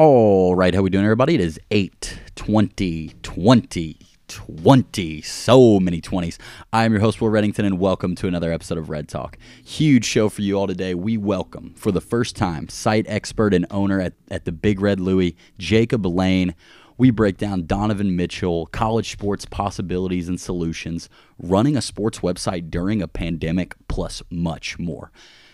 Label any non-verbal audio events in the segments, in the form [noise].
All right, how we doing, everybody? It is 8 20 20 20. So many 20s. I am your host, Will Reddington, and welcome to another episode of Red Talk. Huge show for you all today. We welcome, for the first time, site expert and owner at, at the Big Red Louie, Jacob Lane. We break down Donovan Mitchell, college sports possibilities and solutions, running a sports website during a pandemic, plus much more.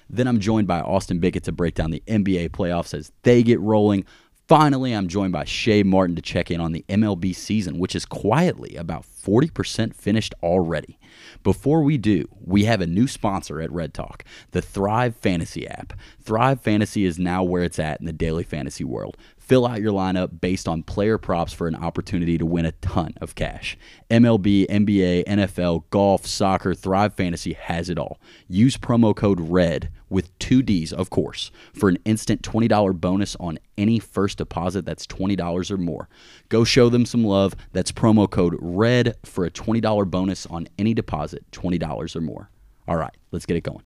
Then I'm joined by Austin Bickett to break down the NBA playoffs as they get rolling. Finally, I'm joined by Shay Martin to check in on the MLB season, which is quietly about 40% finished already. Before we do, we have a new sponsor at Red Talk, the Thrive Fantasy app. Thrive Fantasy is now where it's at in the daily fantasy world. Fill out your lineup based on player props for an opportunity to win a ton of cash. MLB, NBA, NFL, golf, soccer, Thrive Fantasy has it all. Use promo code RED with two D's, of course, for an instant $20 bonus on any first deposit that's $20 or more. Go show them some love. That's promo code RED for a $20 bonus on any deposit, $20 or more. All right, let's get it going.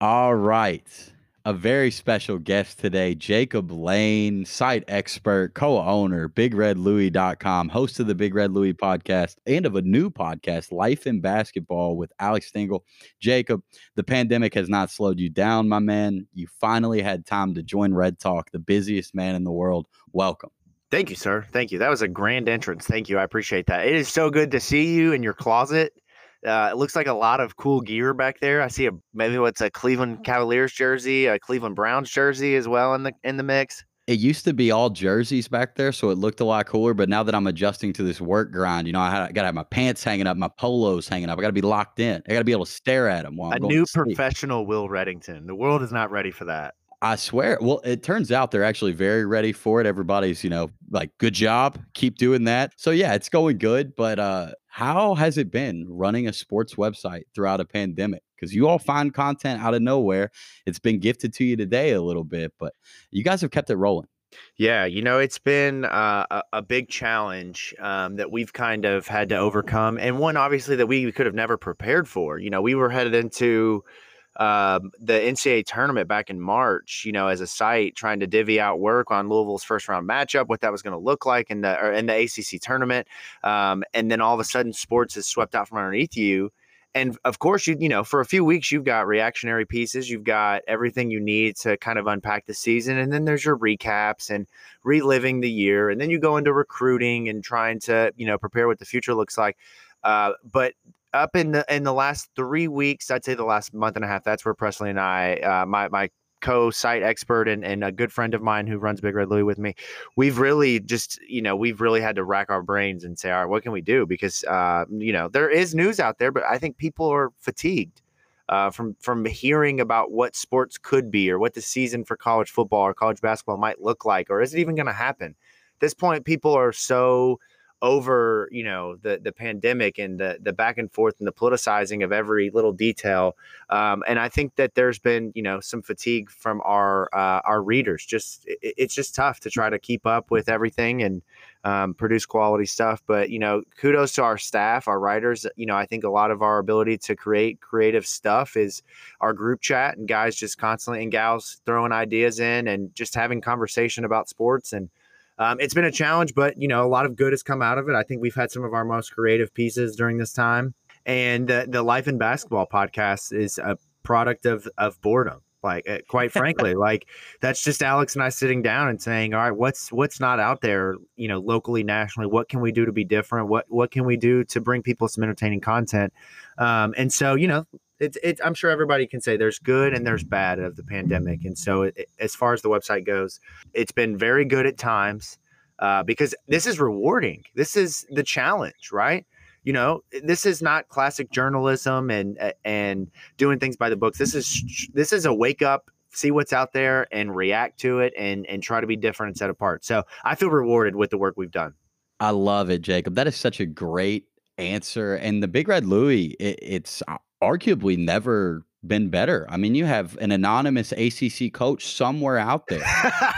All right. A very special guest today, Jacob Lane, site expert, co owner, BigRedLouie.com, host of the Big Red Louie podcast, and of a new podcast, Life in Basketball with Alex Stingle. Jacob, the pandemic has not slowed you down, my man. You finally had time to join Red Talk, the busiest man in the world. Welcome. Thank you, sir. Thank you. That was a grand entrance. Thank you. I appreciate that. It is so good to see you in your closet uh, it looks like a lot of cool gear back there. I see a maybe what's a Cleveland Cavaliers jersey, a Cleveland Browns jersey as well in the in the mix. It used to be all jerseys back there, so it looked a lot cooler. But now that I'm adjusting to this work grind, you know, I, I got to have my pants hanging up, my polos hanging up. I got to be locked in. I got to be able to stare at them while I'm a new professional Will Reddington. The world is not ready for that. I swear. Well, it turns out they're actually very ready for it. Everybody's, you know, like, good job. Keep doing that. So yeah, it's going good. But uh how has it been running a sports website throughout a pandemic? Because you all find content out of nowhere. It's been gifted to you today a little bit, but you guys have kept it rolling. Yeah, you know, it's been uh, a, a, big challenge um, that we've kind of had to overcome, and one obviously that we could have never prepared for. You know, we were headed into um, the NCAA tournament back in March, you know, as a site trying to divvy out work on Louisville's first round matchup, what that was going to look like in the in the ACC tournament, um, and then all of a sudden, sports is swept out from underneath you. And of course, you you know, for a few weeks, you've got reactionary pieces, you've got everything you need to kind of unpack the season, and then there's your recaps and reliving the year, and then you go into recruiting and trying to you know prepare what the future looks like. Uh, but up in the in the last three weeks, I'd say the last month and a half, that's where Presley and I, uh, my my co-site expert and, and a good friend of mine who runs Big Red Louie with me, we've really just you know we've really had to rack our brains and say, all right, what can we do? Because uh, you know there is news out there, but I think people are fatigued. Uh, from from hearing about what sports could be or what the season for college football or college basketball might look like, or is it even going to happen? At this point, people are so over you know the the pandemic and the the back and forth and the politicizing of every little detail um, and i think that there's been you know some fatigue from our uh, our readers. Just it, it's just tough to try to keep up with everything and um, produce quality stuff but you know kudos to our staff our writers you know i think a lot of our ability to create creative stuff is our group chat and guys just constantly and gals throwing ideas in and just having conversation about sports and um, it's been a challenge, but you know, a lot of good has come out of it. I think we've had some of our most creative pieces during this time, and uh, the Life in Basketball podcast is a product of of boredom. Like, uh, quite [laughs] frankly, like that's just Alex and I sitting down and saying, "All right, what's what's not out there, you know, locally, nationally? What can we do to be different? What what can we do to bring people some entertaining content?" Um, and so, you know, it's it, I'm sure everybody can say there's good and there's bad of the pandemic. And so, it, as far as the website goes, it's been very good at times uh, because this is rewarding. This is the challenge, right? You know, this is not classic journalism and and doing things by the books. This is this is a wake up, see what's out there, and react to it, and and try to be different and set apart. So I feel rewarded with the work we've done. I love it, Jacob. That is such a great answer. And the Big Red Louie, it, it's arguably never been better. I mean, you have an anonymous ACC coach somewhere out there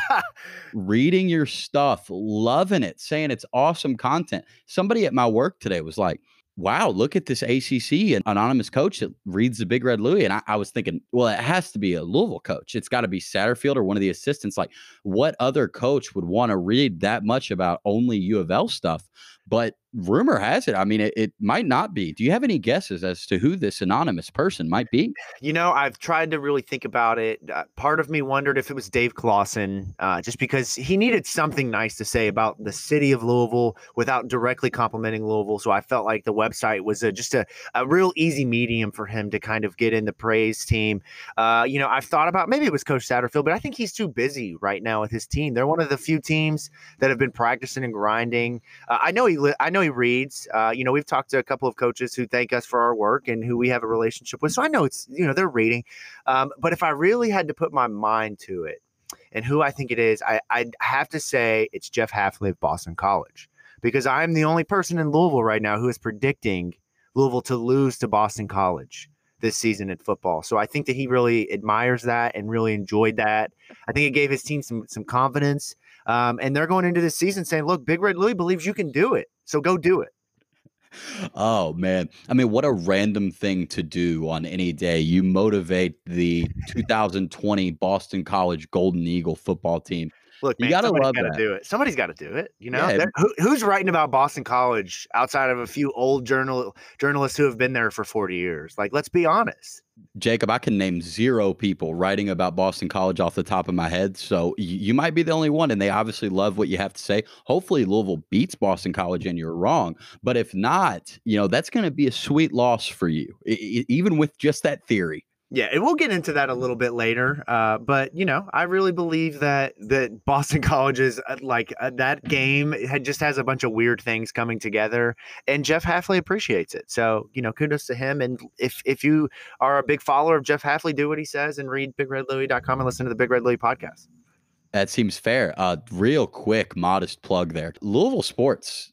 [laughs] reading your stuff, loving it, saying it's awesome content. Somebody at my work today was like, wow, look at this ACC and anonymous coach that reads the Big Red Louie. And I, I was thinking, well, it has to be a Louisville coach. It's got to be Satterfield or one of the assistants. Like, what other coach would want to read that much about only U of L stuff? But rumor has it, I mean, it, it, might not be. Do you have any guesses as to who this anonymous person might be? You know, I've tried to really think about it. Uh, part of me wondered if it was Dave Clawson, uh, just because he needed something nice to say about the city of Louisville without directly complimenting Louisville. So I felt like the website was a, just a, a real easy medium for him to kind of get in the praise team. Uh, you know, I've thought about maybe it was Coach Satterfield, but I think he's too busy right now with his team. They're one of the few teams that have been practicing and grinding. Uh, I know he, I know he reads. Uh, you know, we've talked to a couple of coaches who thank us for our work and who we have a relationship with. So I know it's, you know, they're reading. Um, but if I really had to put my mind to it and who I think it is, I, I'd have to say it's Jeff Hafley of Boston College because I'm the only person in Louisville right now who is predicting Louisville to lose to Boston College this season in football. So I think that he really admires that and really enjoyed that. I think it gave his team some some confidence. Um, and they're going into this season saying, "Look, Big Red Louie believes you can do it, so go do it." Oh man. I mean, what a random thing to do on any day. You motivate the 2020 Boston College Golden Eagle football team Look, man, you gotta love gotta that. do it. Somebody's got to do it. You know, yeah. Who, who's writing about Boston College outside of a few old journal journalists who have been there for forty years? Like, let's be honest. Jacob, I can name zero people writing about Boston College off the top of my head. So you, you might be the only one, and they obviously love what you have to say. Hopefully, Louisville beats Boston College, and you're wrong. But if not, you know that's going to be a sweet loss for you, I, even with just that theory. Yeah, and we'll get into that a little bit later. Uh, but you know, I really believe that that Boston [laughs] College's uh, like uh, that game had just has a bunch of weird things coming together, and Jeff Hafley appreciates it. So you know, kudos to him. And if if you are a big follower of Jeff Hafley, do what he says and read BigRedLouie.com and listen to the Big Red Louie podcast. That seems fair. Uh, real quick, modest plug there. Louisville sports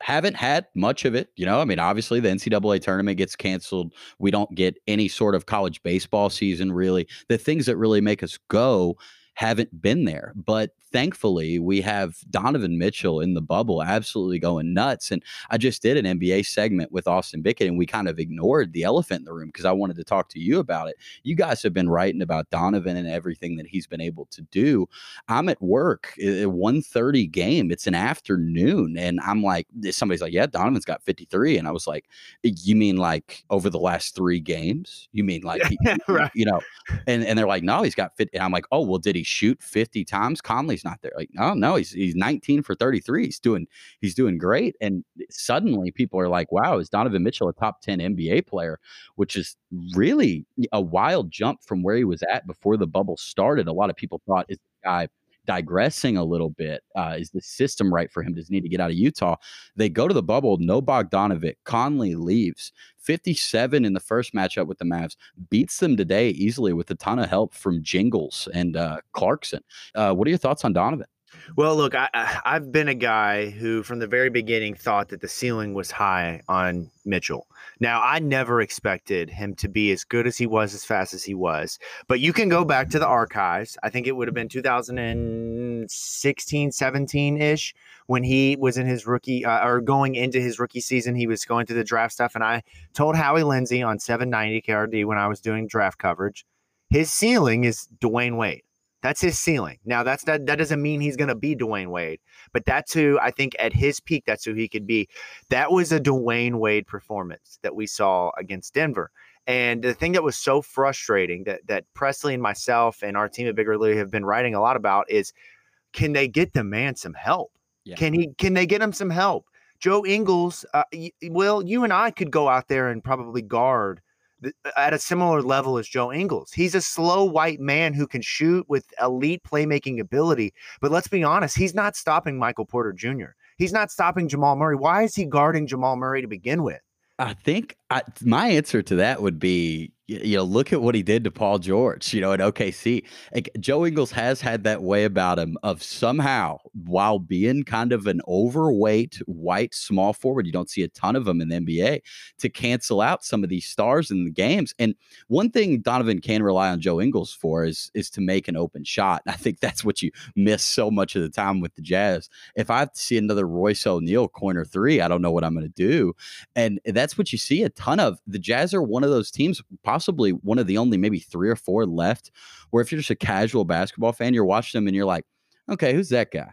haven't had much of it. You know, I mean, obviously the NCAA tournament gets canceled. We don't get any sort of college baseball season, really. The things that really make us go haven't been there. But thankfully, we have Donovan Mitchell in the bubble absolutely going nuts. And I just did an NBA segment with Austin Bickett, and we kind of ignored the elephant in the room because I wanted to talk to you about it. You guys have been writing about Donovan and everything that he's been able to do. I'm at work, at 1.30 game. It's an afternoon, and I'm like, eh, somebody's like, yeah, Donovan's got 53. And I was like, eh, you mean like over the last three games? You mean like, [laughs] yeah, right. you know, and, and they're like, no, he's got 50. And I'm like, oh, well, did he shoot 50 times? Conley's not there. Like, oh no, he's he's 19 for 33. He's doing he's doing great. And suddenly people are like, wow, is Donovan Mitchell a top 10 NBA player? Which is really a wild jump from where he was at before the bubble started. A lot of people thought is the guy digressing a little bit. Uh, is the system right for him? Does he need to get out of Utah? They go to the bubble. No Bogdanovic. Conley leaves. 57 in the first matchup with the Mavs. Beats them today easily with a ton of help from Jingles and uh, Clarkson. Uh, what are your thoughts on Donovan? Well, look, I, I've been a guy who, from the very beginning, thought that the ceiling was high on Mitchell. Now, I never expected him to be as good as he was, as fast as he was. But you can go back to the archives. I think it would have been 2016, 17 ish when he was in his rookie uh, or going into his rookie season. He was going through the draft stuff. And I told Howie Lindsey on 790 KRD when I was doing draft coverage, his ceiling is Dwyane Wade. That's his ceiling. Now that's that that doesn't mean he's gonna be Dwyane Wade, but that's who I think at his peak, that's who he could be. That was a Dwyane Wade performance that we saw against Denver. And the thing that was so frustrating that that Presley and myself and our team at Big Red Louie have been writing a lot about is can they get the man some help? Yeah. Can he can they get him some help? Joe Ingles, uh, well, you and I could go out there and probably guard Uh, at a similar level as Joe Ingles. He's a slow white man who can shoot with elite playmaking ability. But let's be honest, he's not stopping Michael Porter Jr. He's not stopping Jamal Murray. Why is he guarding Jamal Murray to begin with? I think I, my answer to that would be you know, look at what he did to Paul George, you know, at OKC. Like, Joe Ingles has had that way about him of somehow, while being kind of an overweight white small forward, you don't see a ton of them in the NBA to cancel out some of these stars in the games. And one thing Donovan can rely on Joe Ingles for is is to make an open shot. I think that's what you miss so much of the time with the Jazz. If I have to see another Royce O'Neale corner three, I don't know what I'm going to do. And that's what you see a ton of. The Jazz are one of those teams, possibly one of the only maybe three or four left, where if you're just a casual basketball fan, you're watching them and you're like, okay, who's that guy?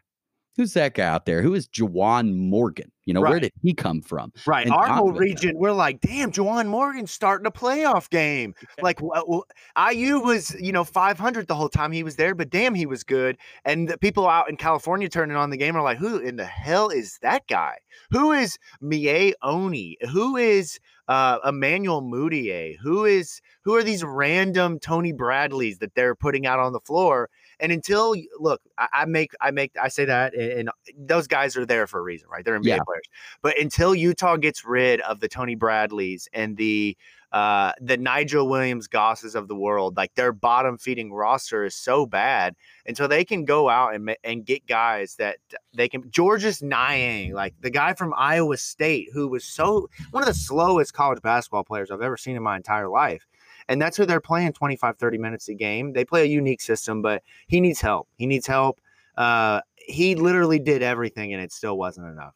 Who's that guy out there? Who is Juwan Morgan? You know, right. where did he come from? Right. And Our whole region, we're like, damn, Juwan Morgan starting a playoff game. like, well, IU was, you know, 500 the whole time he was there, but damn, he was good. And the people out in California turning on the game are like, who in the hell is that guy? Who is Miye Oni? Who is uh, Emmanuel Mudiay? Who is who are these random Tony Bradleys that they're putting out on the floor? And until look, I, I make I make I say that, and, and, those guys are there for a reason, right? They're NBA yeah. players. But until Utah gets rid of the Tony Bradleys and the uh, the Nigel Williams Gosses of the world, like their bottom feeding roster is so bad until they can go out and and get guys that they can. Georges Niang, like the guy from Iowa State, who was so one of the slowest college basketball players I've ever seen in my entire life. And that's who they're playing 25, 30 minutes a game. They play a unique system, but he needs help. He needs help. Uh, he literally did everything, and it still wasn't enough.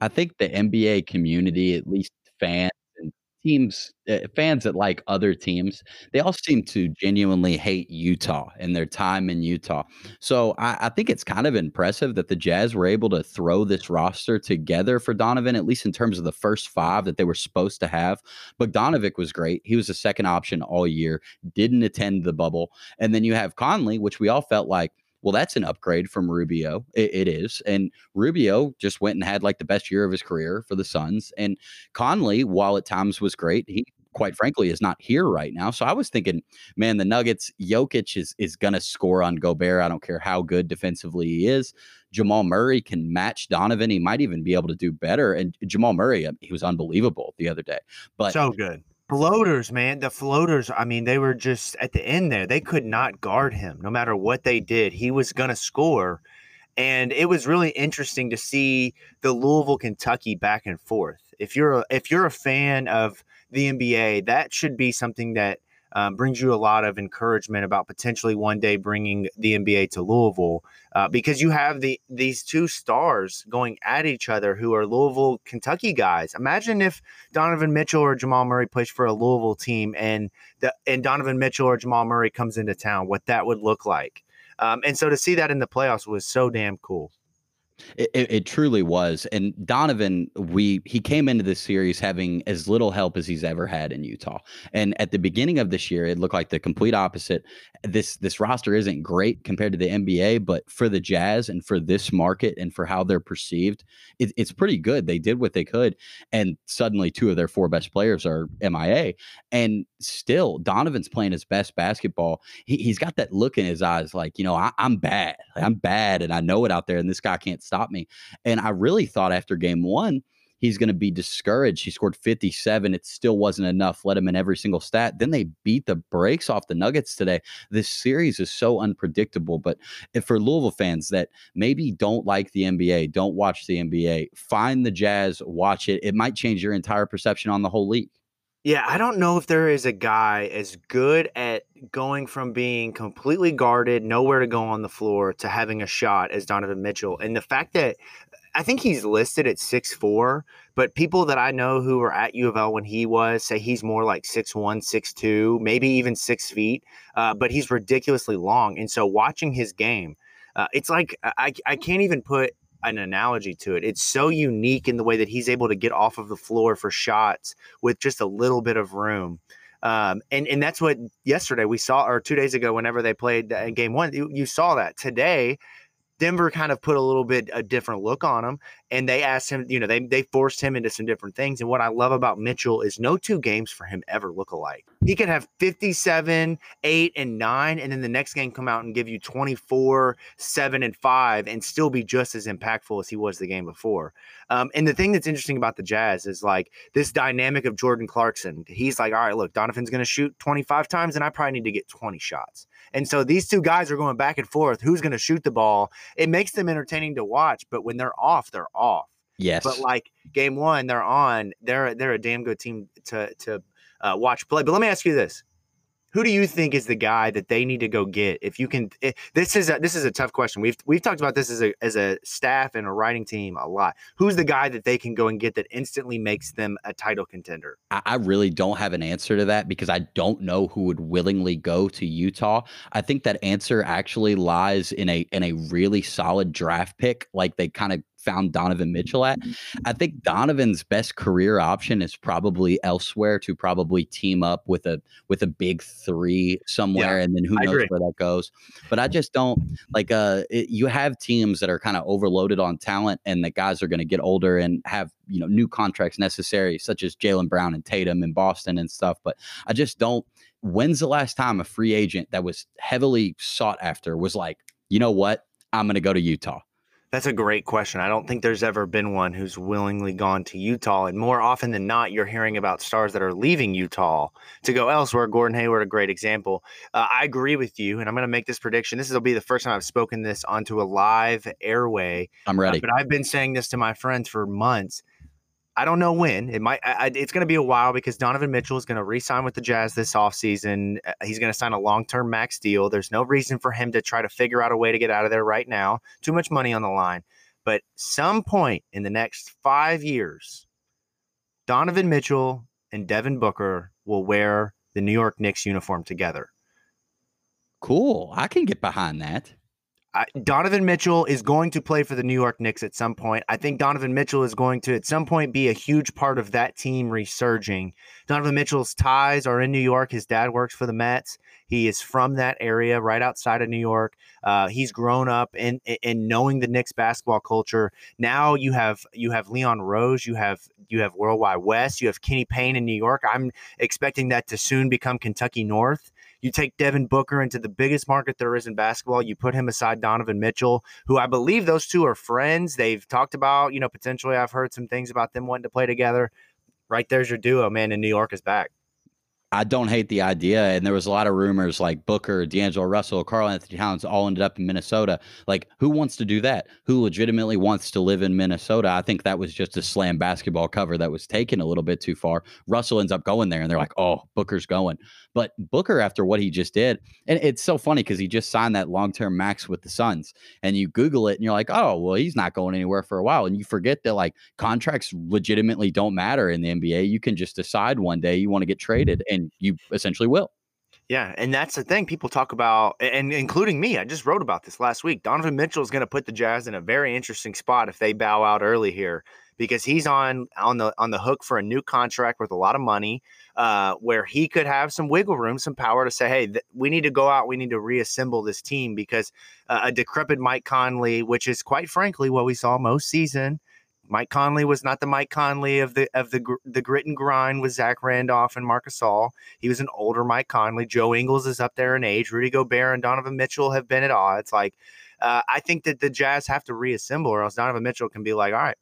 I think the NBA community, at least fans, teams, uh, fans that like other teams, they all seem to genuinely hate Utah and their time in Utah. So I, I, think it's kind of impressive that the Jazz were able to throw this roster together for Donovan, at least in terms of the first five that they were supposed to have. Bogdanovic was great. He was the second option all year, didn't attend the bubble. And then you have Conley, which we all felt like well, that's an upgrade from Rubio. It, it is. And Rubio just went and had like the best year of his career for the Suns. And Conley, while at times was great, he quite frankly is not here right now. So I was thinking, man, the Nuggets, Jokic is is gonna score on Gobert. I don't care how good defensively he is. Jamal Murray can match Donovan. He might even be able to do better. And Jamal Murray, uh, he was unbelievable the other day. But so good floaters, man. The floaters, I mean, they were just at the end there. They could not guard him no matter what they did. He was going to score. And it was really interesting to see the Louisville Kentucky back and forth. If you're a, if you're a fan of the NBA, that should be something that um, brings you a lot of encouragement about potentially one day bringing the NBA to Louisville uh, because you have the these two stars going at each other who are Louisville, Kentucky guys. Imagine if Donovan Mitchell or Jamal Murray plays for a Louisville team and the, and Donovan Mitchell or Jamal Murray comes into town, what that would look like. Um, and so to see that in the playoffs was so damn cool. It, it, truly was. And Donovan, we he came into this series having as little help as he's ever had in Utah. And at the beginning of this year, it looked like the complete opposite. This this roster isn't great compared to the NBA, but for the Jazz and for this market and for how they're perceived, it, it's pretty good. They did what they could, and suddenly two of their four best players are MIA. And still, Donovan's playing his best basketball. He, has got that look in his eyes, like you know, I, I'm bad. I'm bad, and I know it out there, and this guy can't stop me. And I really thought after game one, he's going to be discouraged. He scored 57. It still wasn't enough. Let him in every single stat. Then they beat the brakes off the Nuggets today. This series is so unpredictable. But for Louisville fans that maybe don't like the NBA, don't watch the NBA, find the Jazz, watch it. It might change your entire perception on the whole league. Yeah, I don't know if there is a guy as good at going from being completely guarded, nowhere to go on the floor, to having a shot as Donovan Mitchell. And the fact that I think he's listed at six four, but people that I know who were at U of L when he was say he's more like six one, six two, maybe even six feet. Uh, but he's ridiculously long, and so watching his game, uh, it's like I, I can't even put an analogy to it. It's so unique in the way that he's able to get off of the floor for shots with just a little bit of room. Um, and and that's what yesterday we saw, or two days ago, whenever they played uh, game one, you, you saw that. Today, Denver kind of put a little bit a different look on him, and they asked him, you know, they they forced him into some different things. And what I love about Mitchell is no two games for him ever look alike. He could have 57, 8, and 9, and then the next game come out and give you 24, 7, and 5, and still be just as impactful as he was the game before. Um, and the thing that's interesting about the Jazz is like this dynamic of Jordan Clarkson. He's like, all right, look, Donovan's going to shoot 25 times, and I probably need to get 20 shots. And so these two guys are going back and forth. Who's going to shoot the ball? It makes them entertaining to watch, but when they're off, they're off. Yes. But like game one, they're on. They're they're a damn good team to to uh, watch play. But let me ask you this: who do you think is the guy that they need to go get? If you can, if, this is a, this is a tough question. We've we've talked about this as a as a staff and a writing team a lot. Who's the guy that they can go and get that instantly makes them a title contender? I, I really don't have an answer to that because I don't know who would willingly go to Utah. I think that answer actually lies in a in a really solid draft pick, like they kind of found Donovan Mitchell at. I think Donovan's best career option is probably elsewhere to probably team up with a with a big three somewhere, yeah, and then who knows where that goes. But I just don't like. Uh, it, you have teams that are kind of overloaded on talent, and the guys are going to get older and have you know new contracts necessary, such as Jaylen Brown and Tatum in Boston and stuff. But I just don't. When's the last time a free agent that was heavily sought after was like, you know what? I'm going to go to Utah. That's a great question. I don't think there's ever been one who's willingly gone to Utah. And more often than not, you're hearing about stars that are leaving Utah to go elsewhere. Gordon Hayward, a great example. Uh, I agree with you, and I'm going to make this prediction. This will be the first time I've spoken this onto a live airway. I'm ready. Uh, but I've been saying this to my friends for months. I don't know when. It might. I, it's going to be a while because Donovan Mitchell is going to re-sign with the Jazz this offseason. Uh, he's going to sign a long-term max deal. There's no reason for him to try to figure out a way to get out of there right now. Too much money on the line. But some point in the next five years, Donovan Mitchell and Devin Booker will wear the New York Knicks uniform together. Cool. I can get behind that. Donovan Mitchell is going to play for the New York Knicks at some point. I think Donovan Mitchell is going to, at some point, be a huge part of that team resurging. Donovan Mitchell's ties are in New York. His dad works for the Mets. He is from that area, right outside of New York. Uh, he's grown up in in knowing the Knicks basketball culture. Now you have you have Leon Rose, you have you have Worldwide Wes, you have Kenny Payne in New York. I'm expecting that to soon become Kentucky North. You take Devin Booker into the biggest market there is in basketball. You put him aside Donovan Mitchell, who I believe those two are friends. They've talked about, you know, potentially I've heard some things about them wanting to play together. Right there's your duo, man, and New York is back. I don't hate the idea. And there was a lot of rumors like Booker, D'Angelo Russell, Karl-Anthony Towns all ended up in Minnesota. Like, who wants to do that? Who legitimately wants to live in Minnesota? I think that was just a slam basketball cover that was taken a little bit too far. Russell ends up going there, and they're like, oh, Booker's going. But Booker, after what he just did, and it's so funny because he just signed that long term max with the Suns. And you Google it and you're like, oh, well, he's not going anywhere for a while. And you forget that like contracts legitimately don't matter in the NBA. You can just decide one day you want to get traded and you essentially will. Yeah, and that's the thing people talk about, and including me. I just wrote about this last week. Donovan Mitchell is going to put the Jazz in a very interesting spot if they bow out early here because he's on on the on the hook for a new contract with a lot of money, uh, where he could have some wiggle room, some power to say, "Hey, th- we need to go out, we need to reassemble this team," because uh, a decrepit Mike Conley, which is quite frankly what we saw most season. Mike Conley was not the Mike Conley of the of the the grit and grind with Zach Randolph and Marc Gasol. He was an older Mike Conley. Joe Ingles is up there in age. Rudy Gobert and Donovan Mitchell have been at odds. Like, uh, I think that the Jazz have to reassemble, or else Donovan Mitchell can be like, all right,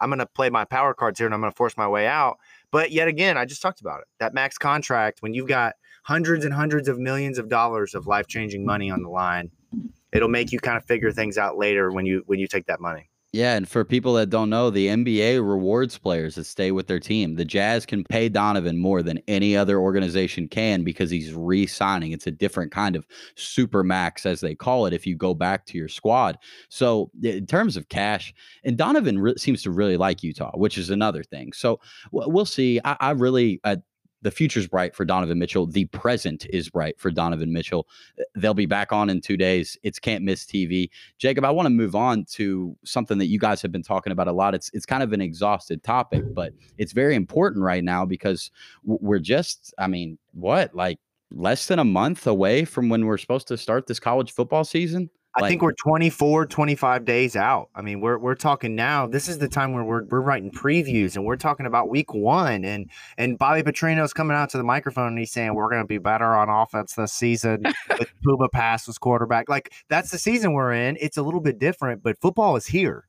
I'm going to play my power cards here and I'm going to force my way out. But yet again, I just talked about it. That max contract, when you've got hundreds and hundreds of millions of dollars of life changing money on the line, it'll make you kind of figure things out later when you when you take that money. Yeah, and for people that don't know, the NBA rewards players that stay with their team. The Jazz can pay Donovan more than any other organization can because he's re-signing. It's a different kind of super max, as they call it, if you go back to your squad. So in terms of cash, and Donovan re- seems to really like Utah, which is another thing. So we'll see. I, I really, the future's bright for Donovan Mitchell. The present is bright for Donovan Mitchell. Uh, they'll be back on in two days. It's can't miss TV. Jacob, I want to move on to something that you guys have been talking about a lot. It's it's kind of an exhausted topic, but it's very important right now because we're just, I mean, what like less than a month away from when we're supposed to start this college football season. I like, think we're 24, 25 days out. I mean, we're we're talking now. This is the time where we're we're writing previews and we're talking about week one. And and Bobby Petrino's coming out to the microphone and he's saying we're going to be better on offense this season with [laughs] Puma Pass was quarterback. Like that's the season we're in. It's a little bit different, but football is here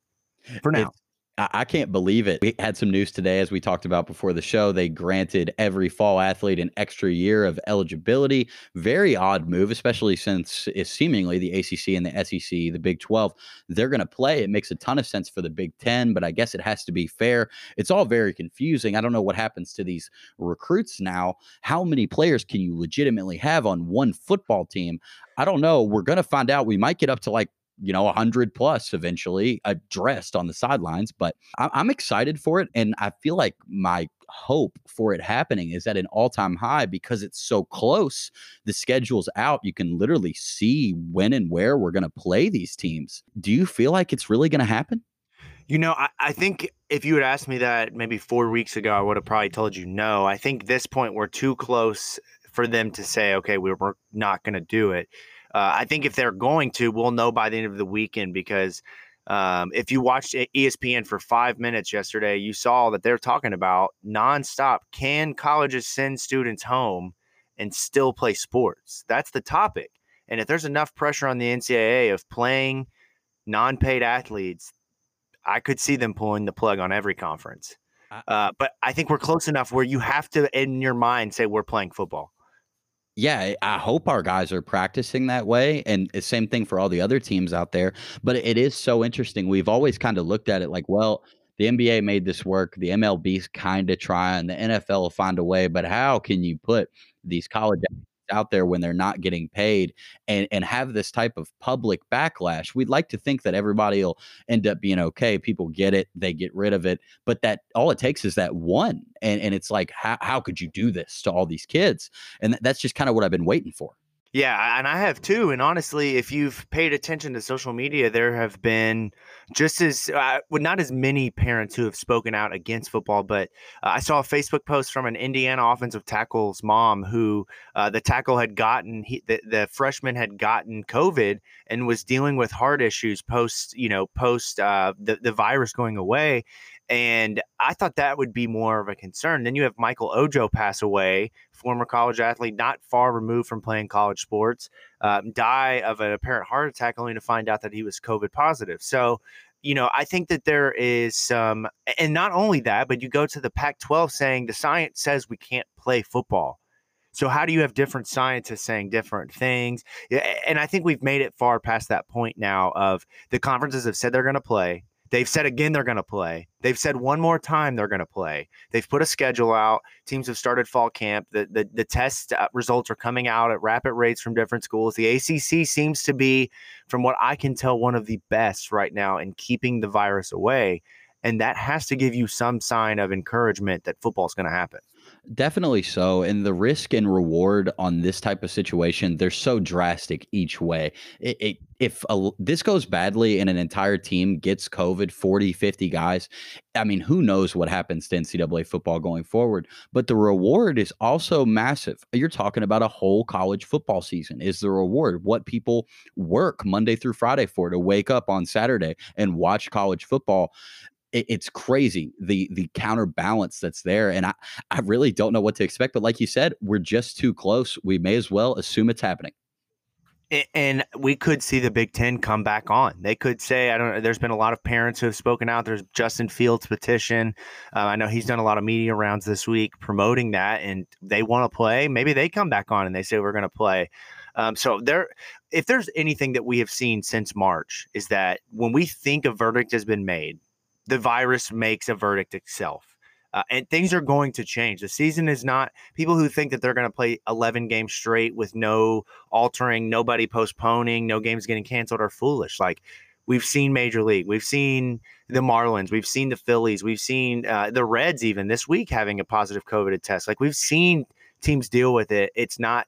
for now. It's, I can't believe it. We had some news today, as we talked about before the show. They granted every fall athlete an extra year of eligibility. Very odd move, especially since it's seemingly the ACC and the SEC, the Big 12, they're going to play. It makes a ton of sense for the Big 10, but I guess it has to be fair. It's all very confusing. I don't know what happens to these recruits now. How many players can you legitimately have on one football team? I don't know. We're going to find out. We might get up to like you know, 100 plus eventually uh, addressed on the sidelines. But I'm excited for it. And I feel like my hope for it happening is at an all time high because it's so close. The schedule's out. You can literally see when and where we're going to play these teams. Do you feel like it's really going to happen? You know, I, I, think if you had asked me that maybe four weeks ago, I would have probably told you no. I think this point we're too close for them to say, okay, we we're not going to do it. Uh, I think if they're going to, we'll know by the end of the weekend because um, if you watched ESPN for five minutes yesterday, you saw that they're talking about nonstop. Can colleges send students home and still play sports? That's the topic. And if there's enough pressure on the NCAA of playing non-paid athletes, I could see them pulling the plug on every conference. Uh, but I think we're close enough where you have to, in your mind, say we're playing football yeah, I hope our guys are practicing that way. And same thing for all the other teams out there. But it is so interesting. We've always kind of looked at it like, well, the NBA made this work. The MLB's kind of trying. The NFL will find a way. But how can you put these college out there when they're not getting paid and and have this type of public backlash we'd like to think that everybody will end up being okay people get it they get rid of it but that all it takes is that one and and it's like how, how could you do this to all these kids? And that's just kind of what i've been waiting for yeah, and I have too. And honestly, if you've paid attention to social media, there have been just as uh, well, not as many parents who have spoken out against football. But uh, I saw a Facebook post from an Indiana offensive tackle's mom who uh, the tackle had gotten he, the, the freshman had gotten COVID and was dealing with heart issues post you know post uh, the the virus going away. And I thought that would be more of a concern. Then you have Michael Ojo pass away, former college athlete, not far removed from playing college sports, um, die of an apparent heart attack, only to find out that he was COVID positive. So, you know, I think that there is some, and not only that, but you go to the Pac 12 saying the science says we can't play football. So how do you have different scientists saying different things? And I think we've made it far past that point now of the conferences have said they're going to play. They've said again they're going to play. They've said one more time they're going to play. They've put a schedule out. Teams have started fall camp. The the, the test uh, results are coming out at rapid rates from different schools. The ACC seems to be, from what I can tell, one of the best right now in keeping the virus away, and that has to give you some sign of encouragement that football is going to happen. Definitely so. And the risk and reward on this type of situation, they're so drastic each way. It, it, if a, this goes badly and an entire team gets COVID, 40, 50 guys, I mean, who knows what happens to NCAA football going forward? But the reward is also massive. You're talking about a whole college football season, is the reward. What people work Monday through Friday for to wake up on Saturday and watch college football it, it's crazy the the counterbalance that's there, and I I really don't know what to expect. But like you said, we're just too close. We may as well assume it's happening and we could see the Big Ten come back on. They could say, I don't know. There's been a lot of parents who have spoken out. There's Justin Fields' petition. Uh, I know he's done a lot of media rounds this week promoting that, and they want to play. Maybe they come back on and they say we're going to play. Um, so there, if there's anything that we have seen since March, is that when we think a verdict has been made, the virus makes a verdict itself. Uh, and things are going to change. The season is not people who think that they're going to play 11 games straight with no altering, nobody postponing, no games getting canceled are foolish. Like we've seen Major League, we've seen the Marlins, we've seen the Phillies, we've seen uh, the Reds even this week having a positive COVID test. Like we've seen teams deal with it. It's not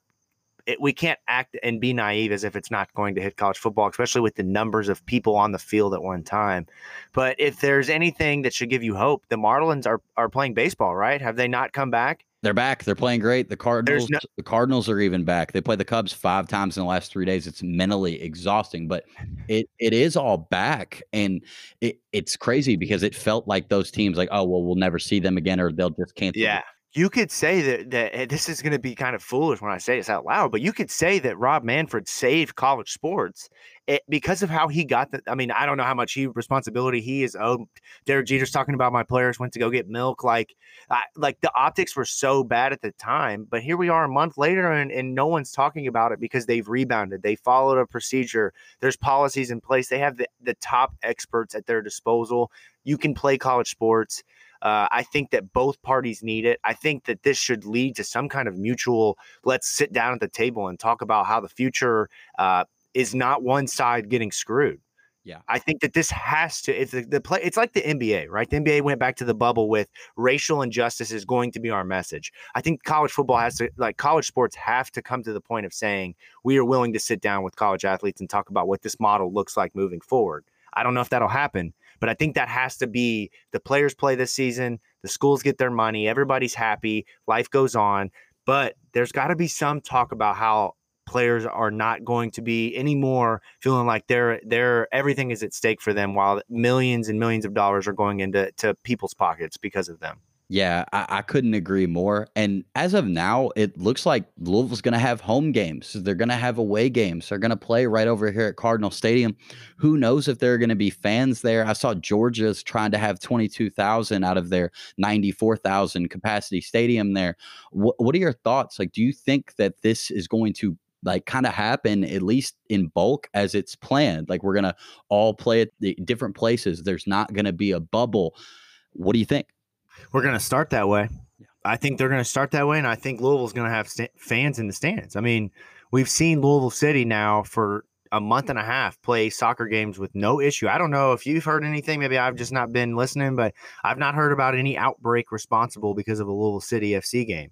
it, we can't act and be naive as if it's not going to hit college football, especially with the numbers of people on the field at one time. But if there's anything that should give you hope, the Marlins are are playing baseball, right? Have they not come back? They're back. They're playing great. The Cardinals, no- the Cardinals are even back. They play the Cubs five times in the last three days. It's mentally exhausting, but it it is all back, and it, it's crazy because it felt like those teams, like, oh well, we'll never see them again, or they'll just cancel. Yeah, you could say that that this is going to be kind of foolish when I say this out loud, but you could say that Rob Manfred saved college sports it, because of how he got the. I mean, I don't know how much he responsibility he is owed. Derek Jeter's talking about my players went to go get milk, like, I, like the optics were so bad at the time, but here we are a month later, and, and no one's talking about it because they've rebounded. They followed a procedure. There's policies in place. They have the, the top experts at their disposal. You can play college sports uh, I think that both parties need it. I think that this should lead to some kind of mutual. Let's sit down at the table and talk about how the future uh, is not one side getting screwed. Yeah, I think that this has to. It's the, the play. It's like the NBA, right? The NBA went back to the bubble with racial injustice is going to be our message. I think college football has to, like college sports, have to come to the point of saying we are willing to sit down with college athletes and talk about what this model looks like moving forward. I don't know if that'll happen, but I think that has to be the players play this season, the schools get their money, everybody's happy, life goes on. But there's got to be some talk about how players are not going to be anymore feeling like they're they're everything is at stake for them while millions and millions of dollars are going into to people's pockets because of them. Yeah, I, I, couldn't agree more. And as of now, it looks like Louisville's going to have home games. They're going to have away games. They're going to play right over here at Cardinal Stadium. Who knows if there are going to be fans there? I saw Georgia's trying to have 22,000 out of their 94,000 capacity stadium there. What, what are your thoughts? Like, do you think that this is going to like kind of happen at least in bulk as it's planned? Like, we're going to all play at the different places. There's not going to be a bubble. What do you think? We're going to start that way. Yeah. I think they're going to start that way, and I think Louisville's going to have st- fans in the stands. I mean, we've seen Louisville City now for a month and a half play soccer games with no issue. I don't know if you've heard anything. Maybe I've just not been listening, but I've not heard about any outbreak responsible because of a Louisville City FC game.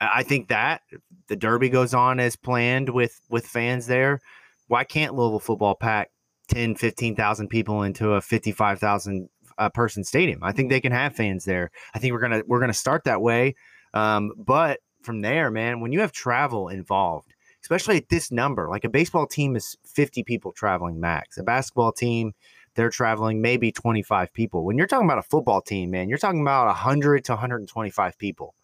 I think that the Derby goes on as planned with with fans there. Why can't Louisville football pack 10, 15,000 people into a 55,000 uh, person stadium. I think they can have fans there. I think we're gonna we're gonna start that way. Um, but from there, man, when you have travel involved, especially at this number, like a baseball team is 50 people traveling max. A basketball team, they're traveling maybe 25 people. When you're talking about a football team, man, you're talking about 100 to 125 people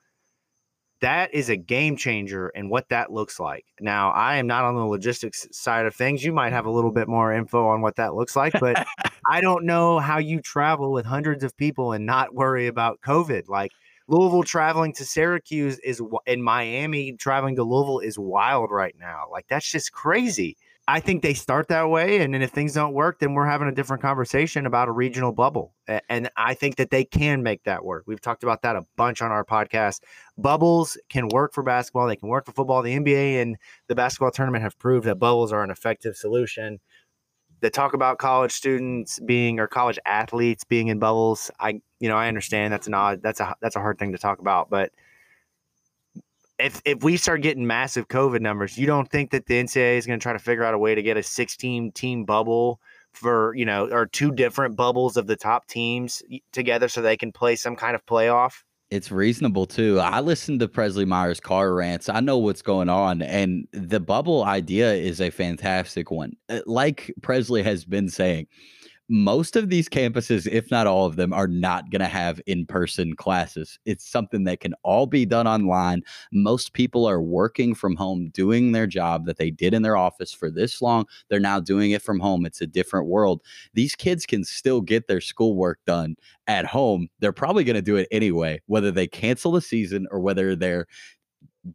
that is a game changer and what that looks like. Now, I am not on the logistics side of things. You might have a little bit more info on what that looks like, but [laughs] I don't know how you travel with hundreds of people and not worry about COVID. Like Louisville traveling to Syracuse is in Miami traveling to Louisville is wild right now. Like that's just crazy. I think they start that way, and then if things don't work, then we're having a different conversation about a regional bubble. And I think that they can make that work. We've talked about that a bunch on our podcast. Bubbles can work for basketball, they can work for football. The NBA and the basketball tournament have proved that bubbles are an effective solution. The talk about college students being or college athletes being in bubbles, I you know I understand that's an odd that's a that's a hard thing to talk about, but if if we start getting massive COVID numbers, you don't think that the NCAA is going to try to figure out a way to get a 16 team bubble for you know or two different bubbles of the top teams together so they can play some kind of playoff? It's reasonable too. I listened to Presley Myers' car rants. I know what's going on, and the bubble idea is a fantastic one. Uh, like Presley has been saying, most of these campuses, if not all of them, are not going to have in person classes. It's something that can all be done online. Most people are working from home, doing their job that they did in their office for this long. They're now doing it from home. It's a different world. These kids can still get their schoolwork done at home. They're probably going to do it anyway, whether they cancel the season or whether they're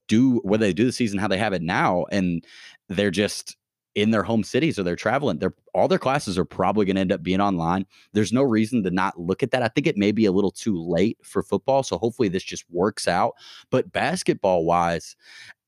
do whether they do the season how they have it now and they're just in their home cities or they're traveling, they're all their classes are probably going to end up being online. There's no reason to not look at that. I think it may be a little too late for football, so hopefully this just works out. But basketball wise,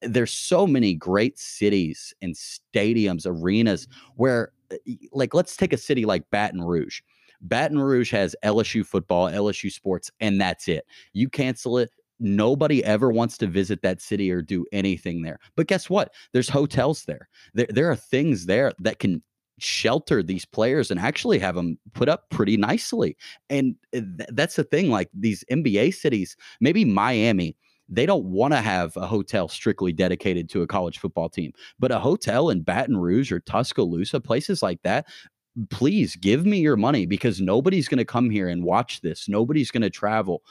there's so many great cities and stadiums, arenas where uh, like let's take a city like Baton Rouge. Baton Rouge has LSU football, LSU sports, and that's it. You cancel it, nobody ever wants to visit that city or do anything there. But guess what? There's hotels there. There, there are things there that can shelter these players and actually have them put up pretty nicely. And eh, th- that's the thing like these NBA cities, maybe Miami they don't want to have a hotel strictly dedicated to a college football team. But a hotel in Baton Rouge or Tuscaloosa, places like that, please give me your money because nobody's going to come here and watch this. Nobody's going to travel.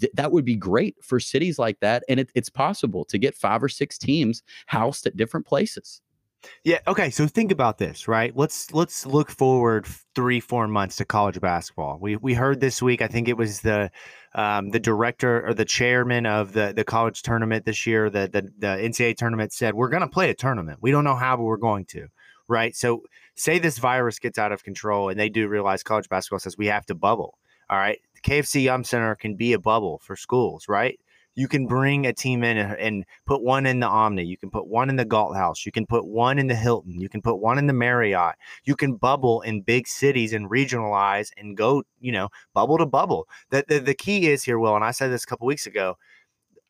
Th- that would be great for cities like that. And it, it's possible to get five or six teams housed at different places. Yeah. Okay. So think about this, right? Let's let's look forward three, four months to college basketball. We we heard this week. I think it was the um, the director or the chairman of the the college tournament this year, the the, the NCAA tournament said we're going to play a tournament. We don't know how, but we're going to. Right. So say this virus gets out of control and they do realize college basketball says we have to bubble. All right. The KFC Yum Center can be a bubble for schools, right? You can bring a team in and, put one in the Omni. You can put one in the Galt House. You can put one in the Hilton. You can put one in the Marriott. You can bubble in big cities and regionalize and go, you know, bubble to bubble. The, the, the key is here, Will, and I said this a couple weeks ago.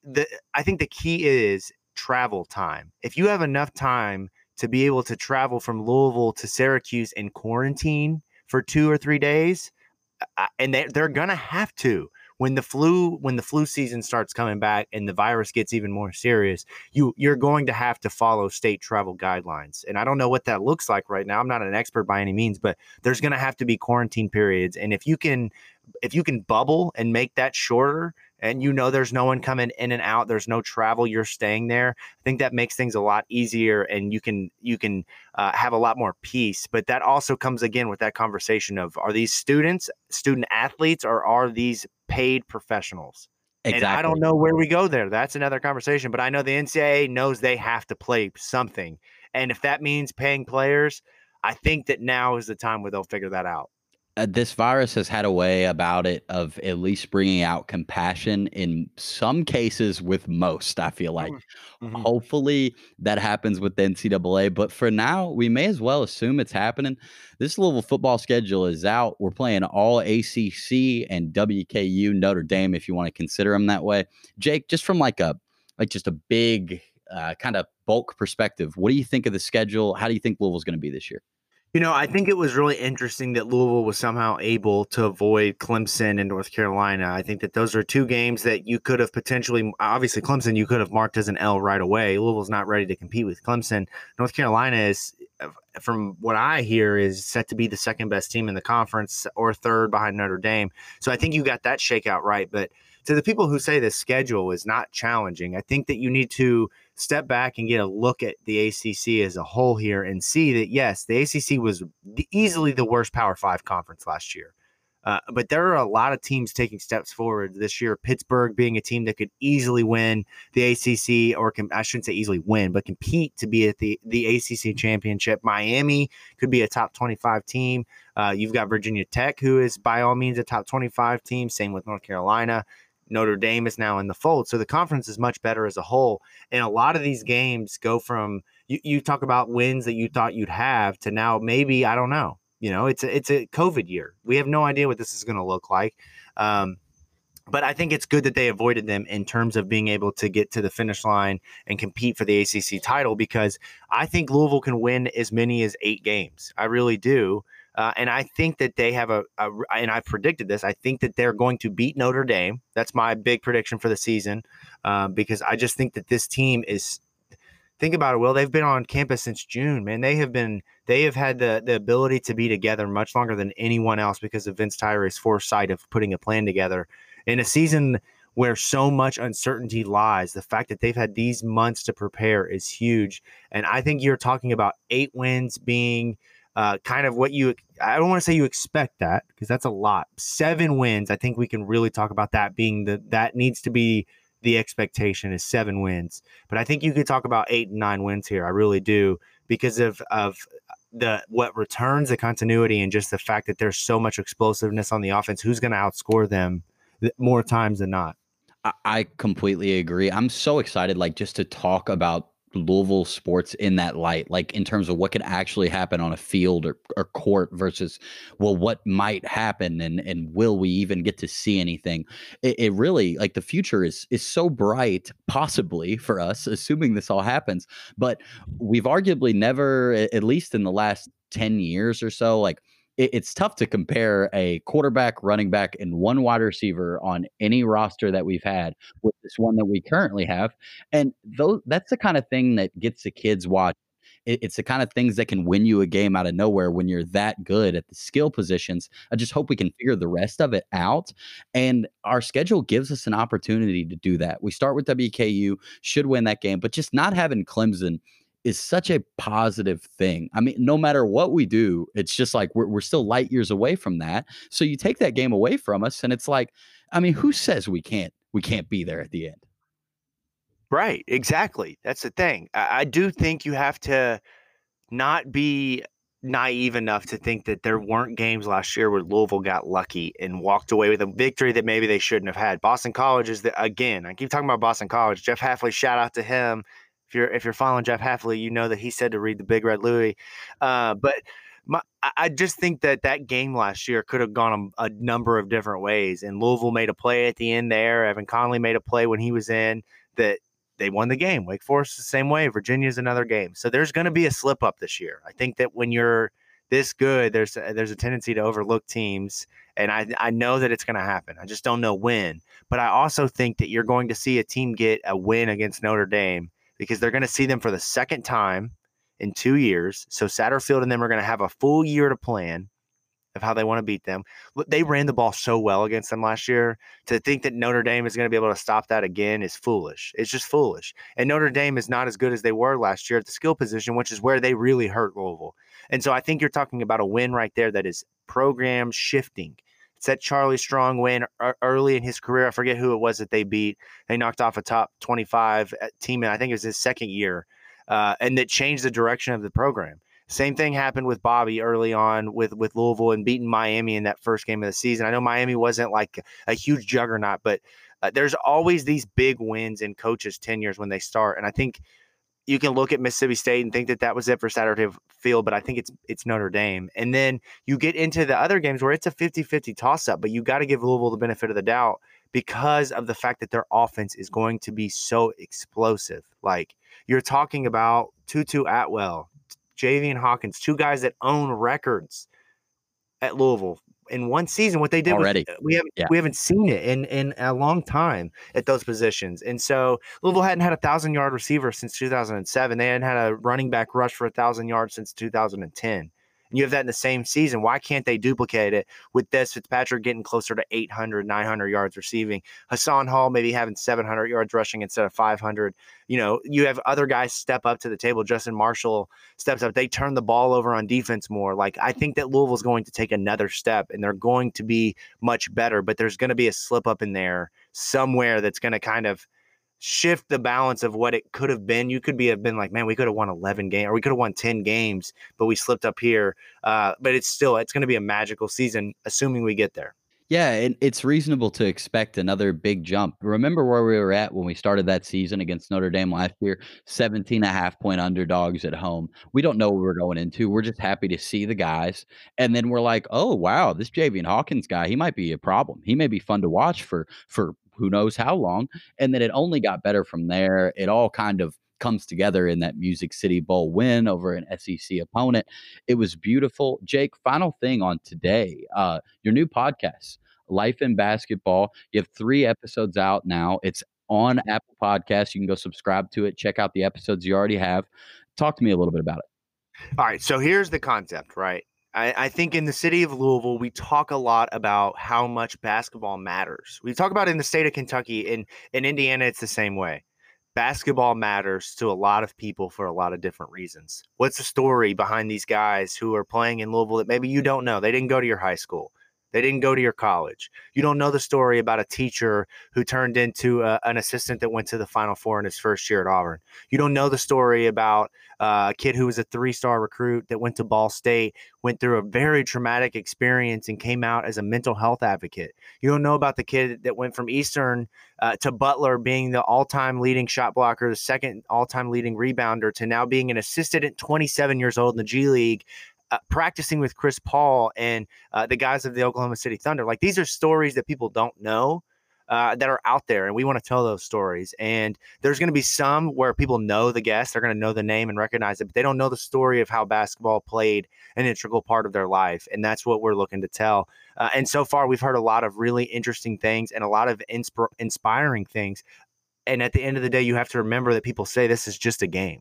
The, I think the key is travel time. If you have enough time to be able to travel from Louisville to Syracuse in quarantine for two or three days, uh, and they, they're to have to. When the flu when the flu season starts coming back and the virus gets even more serious you you're going to have to follow state travel guidelines. And i don't know what that looks like right now. I'm not an expert by any means but there's going to have to be quarantine periods. And if you can if you can bubble and make that shorter and you know there's no one coming in and out there's no travel you're staying there i think that makes things a lot easier and you can you can uh, have a lot more peace but that also comes again with that conversation of are these students student athletes or are these paid professionals Exactly. And I don't know where we go there. That's another conversation. But I know the NCAA knows they have to play something. And if that means paying players, I think that now is the time where they'll figure that out uh, this virus has had a way about it of at least bringing out compassion in some cases with most i feel like. Mm-hmm. mm-hmm. hopefully that happens with the ncaa but for now we may as well assume it's happening. This louisville football schedule is out. We're playing all acc and wku notre dame if you want to consider them that way. Jake just from like a like just a big uh, kind of bulk perspective what do you think of the schedule? How do you think louisville's going to be this year you know, I think it was really interesting that Louisville was somehow able to avoid Clemson and North Carolina. I think that those are two games that you could have potentially, obviously, Clemson you could have marked as an L right away. Louisville's not ready to compete with Clemson. North Carolina is, from what I hear, is set to be the second best team in the conference or third behind Notre Dame. So I think you got that shakeout right. But to the people who say the schedule is not challenging, I think that you need to step back and get a look at the ACC as a whole here and see that yes, the ACC was easily the worst Power Five conference last year. Uh, but there are a lot of teams taking steps forward this year. Pittsburgh being a team that could easily win the ACC, or can, I shouldn't say easily win, but compete to be at the, the ACC championship. Miami could be a top 25 team. Uh, you've got Virginia Tech, who is by all means a top 25 team. Same with North Carolina. Notre Dame is now in the fold. So the conference is much better as a whole. And a lot of these games go from you, you talk about wins that you thought you'd have to now maybe, I don't know. You know, it's a, it's a COVID year. We have no idea what this is going to look like. Um, but I think it's good that they avoided them in terms of being able to get to the finish line and compete for the ACC title because I think Louisville can win as many as eight games. I really do. Uh, and I think that they have a, a, and I predicted this. I think that they're going to beat Notre Dame. That's my big prediction for the season, uh, because I just think that this team is. Think about it, Will. They've been on campus since June, man. They have been, they have had the the ability to be together much longer than anyone else because of Vince Tyra's foresight of putting a plan together in a season where so much uncertainty lies. The fact that they've had these months to prepare is huge, and I think you're talking about eight wins being uh, kind of what you I don't want to say you expect that because that's a lot. Seven wins, I think we can really talk about that being the that needs to be the expectation is seven wins. But I think you could talk about eight and nine wins here. I really do because of of the what returns the continuity and just the fact that there's so much explosiveness on the offense. Who's going to outscore them more times than not? I completely agree. I'm so excited, like just to talk about Louisville sports in that light, like in terms of what could actually happen on a field or, or court versus, well, what might happen and and will we even get to see anything? It, it, really like the future is is so bright, possibly for us, assuming this all happens. But we've arguably never, at least in the last ten years or so, like it, it's tough to compare a quarterback, running back, and one wide receiver on any roster that we've had with this one that we currently have. And those that's the kind of thing that gets the kids watch it, it's the kind of things that can win you a game out of nowhere when you're that good at the skill positions. I just hope we can figure the rest of it out. And our schedule gives us an opportunity to do that. We start with WKU, should win that game, but just not having Clemson is such a positive thing. I mean, no matter what we do, it's just like we're, we're still light years away from that. So you take that game away from us, and it's like, I mean, who says we can't we can't be there at the end? Right, exactly. That's the thing. I, I do think you have to not be naive enough to think that there weren't games last year where Louisville got lucky and walked away with a victory that maybe they shouldn't have had. Boston College is the again. I keep talking about Boston College. Jeff Hafley, shout out to him. If you're if you're following Jeff Hafley, you know that he said to read the Big Red Louie. Uh, but my, I just think that that game last year could have gone a, a, number of different ways. And Louisville made a play at the end there. Evan Conley made a play when he was in that they won the game. Wake Forest the same way. Virginia's another game. So there's going to be a slip up this year. I think that when you're this good, there's a, there's a tendency to overlook teams, and I I know that it's going to happen. I just don't know when. But I also think that you're going to see a team get a win against Notre Dame because they're going to see them for the second time in two years. So Satterfield and them are going to have a full year to plan of how they want to beat them. They ran the ball so well against them last year. To think that Notre Dame is going to be able to stop that again is foolish. It's just foolish. And Notre Dame is not as good as they were last year at the skill position, which is where they really hurt Louisville. And so I think you're talking about a win right there that is program shifting. That Charlie Strong win early in his career. I forget who it was that they beat. They knocked off a top 25 uh, team, and I think it was his second year, uh, and that changed the direction of the program. Same thing happened with Bobby early on with with Louisville and beating Miami in that first game of the season. I know Miami wasn't like a huge juggernaut, but uh, there's always these big wins in coaches' tenures when they start, and I think you can look at Mississippi State and think that that was it for Saturday Field, but I think it's it's Notre Dame. And then you get into the other games where it's a 50-50 toss up, but you got to give Louisville the benefit of the doubt because of the fact that their offense is going to be so explosive. Like you're talking about Tutu Atwell, Javian Hawkins, two guys that own records at Louisville in one season. What they did already, was, we haven't yeah. we haven't seen it in in a long time at those positions. And so Louisville hadn't had a thousand yard receiver since 2007. They hadn't had a running back rush for a thousand yards since 2010 and you have that in the same season. Why can't they duplicate it with this Fitzpatrick getting closer to 800, 900 yards receiving? Hassan Hall maybe having 700 yards rushing instead of 500. You know, you have other guys step up to the table. Justin Marshall steps up. They turn the ball over on defense more. Like, I think that Louisville's going to take another step and they're going to be much better, but there's going to be a slip up in there somewhere that's going to kind of – shift the balance of what it could have been. You could be have been like, man, we could have won 11 games or we could have won 10 games, but we slipped up here. Uh, but it's still, it's going to be a magical season, assuming we get there. Yeah, it's reasonable to expect another big jump. Remember where we were at when we started that season against Notre Dame last year? 17 and a half point underdogs at home. We don't know what we're going into. We're just happy to see the guys. And then we're like, oh, wow, this Javian Hawkins guy, he might be a problem. He may be fun to watch for for who knows how long. And then it only got better from there. It all kind of comes together in that Music City Bowl win over an SEC opponent. It was beautiful. Jake, final thing on today, uh, your new podcast, Life in Basketball. You have three episodes out now. It's on Apple Podcasts. You can go subscribe to it, check out the episodes you already have. Talk to me a little bit about it. All right. So here's the concept, right? I, I, think in the city of Louisville, we talk a lot about how much basketball matters. We talk about it in the state of Kentucky, in in Indiana, it's the same way. Basketball matters to a lot of people for a lot of different reasons. What's the story behind these guys who are playing in Louisville that maybe you don't know? They didn't go to your high school. They didn't go to your college. You don't know the story about a teacher who turned into a, an assistant that went to the Final Four in his first year at Auburn. You don't know the story about uh, a kid who was a three star recruit that went to Ball State, went through a very traumatic experience, and came out as a mental health advocate. You don't know about the kid that went from Eastern uh, to Butler being the all time leading shot blocker, the second all time leading rebounder, to now being an assistant at 27 years old in the G League uh, practicing with Chris Paul and uh, the guys of the Oklahoma City Thunder. Like these are stories that people don't know. uh, that are out there, and we want to tell those stories. And there's going to be some where people know the guest, they're going to know the name and recognize it, but they don't know the story of how basketball played an integral part of their life, and that's what we're looking to tell. Uh, and so far, we've heard a lot of really interesting things and a lot of insp- inspiring things. And at the end of the day, you have to remember that people say this is just a game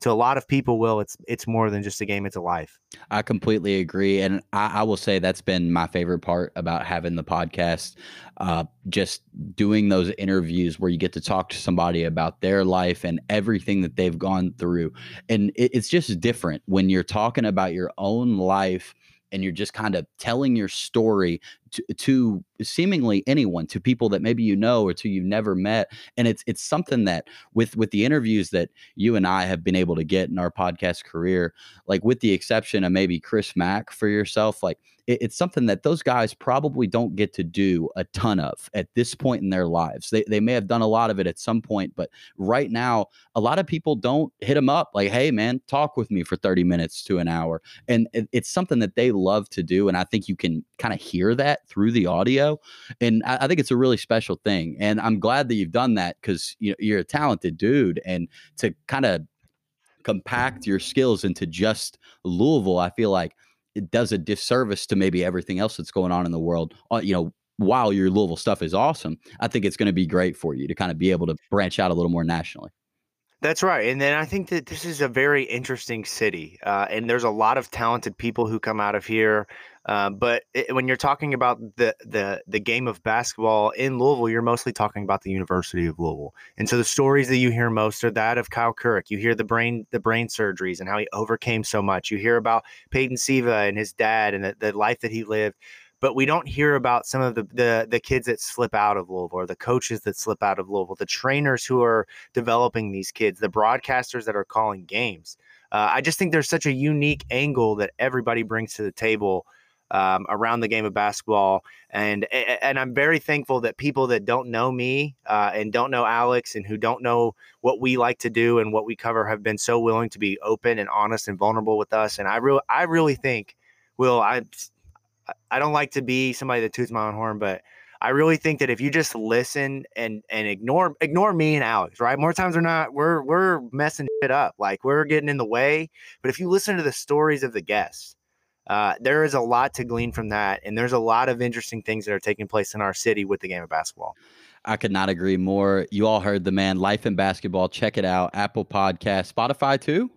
to a lot of people will it's it's more than just a game it's a life. I completely agree and i, I will say that's been my favorite part about having the podcast uh, just doing those interviews where you get to talk to somebody about their life and everything that they've gone through and it, it's just different when you're talking about your own life and you're just kind of telling your story to, to, seemingly anyone to people that maybe you know or to you've never met and it's it's something that with with the interviews that you and I have been able to get in our podcast career like with the exception of maybe Chris Mack for yourself like it, it's something that those guys probably don't get to do a ton of at this point in their lives. They, they may have done a lot of it at some point, but right now, a lot of people don't hit them up like, hey, man, talk with me for 30 minutes to an hour. And it, it's something that they love to do. And I think you can kind of hear that through the audio. And I, I think it's a really special thing. And I'm glad that you've done that because you know, you're a talented dude. And to kind of compact your skills into just Louisville, I feel like it does a disservice to maybe everything else that's going on in the world. Uh, you know, while your Louisville stuff is awesome, I think it's going to be great for you to kind of be able to branch out a little more nationally. That's right. And then I think that this is a very interesting city. Uh, and there's a lot of talented people who come out of here. Uh, but it, when you're talking about the, the the game of basketball in Louisville, you're mostly talking about the University of Louisville. And so the stories that you hear most are that of Kyle Kuric. You hear the brain the brain surgeries and how he overcame so much. You hear about Peyton Siva and his dad and the, the life that he lived but we don't hear about some of the, the the kids that slip out of Louisville or the coaches that slip out of Louisville, the trainers who are developing these kids, the broadcasters that are calling games. Uh, I just think there's such a unique angle that everybody brings to the table um, around the game of basketball, and and I'm very thankful that people that don't know me uh, and don't know Alex and who don't know what we like to do and what we cover have been so willing to be open and honest and vulnerable with us. And I really I really think, Will, I I don't like to be somebody that toots my own horn, but I really think that if you just listen and and ignore ignore me and Alex, right? More times than not, we're we're messing it up, like we're getting in the way. But if you listen to the stories of the guests, uh, there is a lot to glean from that, and there's a lot of interesting things that are taking place in our city with the game of basketball. I could not agree more. You all heard the man, Life in Basketball. Check it out. Apple Podcast, Spotify too.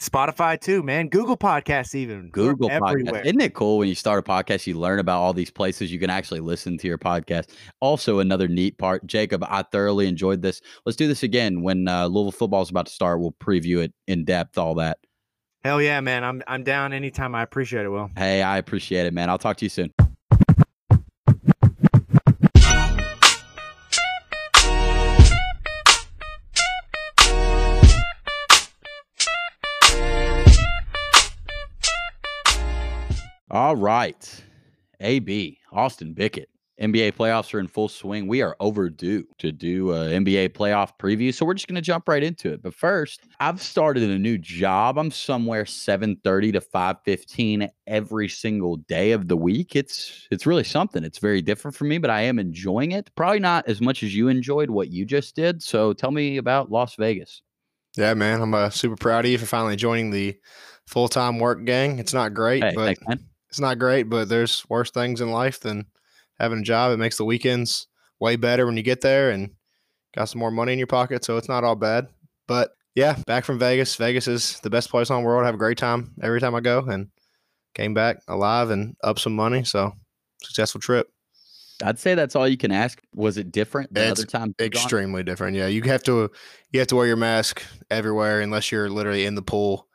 Spotify too, man. Google Podcasts even. Google Podcasts. Isn't it cool when you start a podcast, you learn about all these places you can actually listen to your podcast? Also, another neat part, Jacob, I thoroughly enjoyed this. Let's do this again when uh, Louisville football is about to start. We'll preview it in depth, all that. Hell yeah, man. I'm I'm down anytime. I appreciate it, Will. Hey, I appreciate it, man. I'll talk to you soon. All right. AB, Austin Bickett. NBA playoffs are in full swing. We are overdue to do an NBA playoff preview, so we're just going to jump right into it. But first, I've started a new job. I'm somewhere 7:30 to 5:15 every single day of the week. It's it's really something. It's very different for me, but I am enjoying it. Probably not as much as you enjoyed what you just did. So tell me about Las Vegas. Yeah, man, I'm uh, super proud of you for finally joining the full time work gang. It's not great, hey, but thanks, it's not great, but there's worse things in life than having a job. It makes the weekends way better when you get there and got some more money in your pocket. So it's not all bad. But yeah, back from Vegas. Vegas is the best place on the world. I have a great time every time I go and came back alive and up some money. So successful trip. I'd say that's all you can ask. Was it different than it's other times? Extremely different. Yeah, you have to you have to wear your mask everywhere unless you're literally in the pool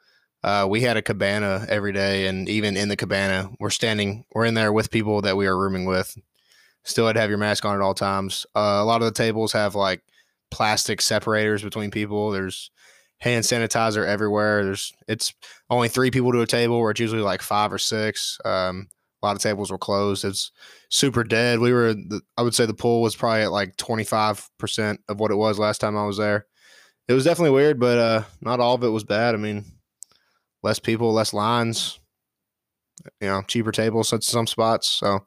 uh, we had a cabana every day, and even in the cabana, we're standing, we're in there with people that we are rooming with. Still had to have your mask on at all times. Uh, a lot of the tables have like plastic separators between people. There's hand sanitizer everywhere. There's it's only three people to a table, where it's usually like five or six. Um, a lot of tables were closed. It's super dead. We were, the, I would say, the pool was probably at like 25 percent of what it was last time I was there. It was definitely weird, but uh, not all of it was bad. I mean, less people, less lines, you know, cheaper tables at some spots. So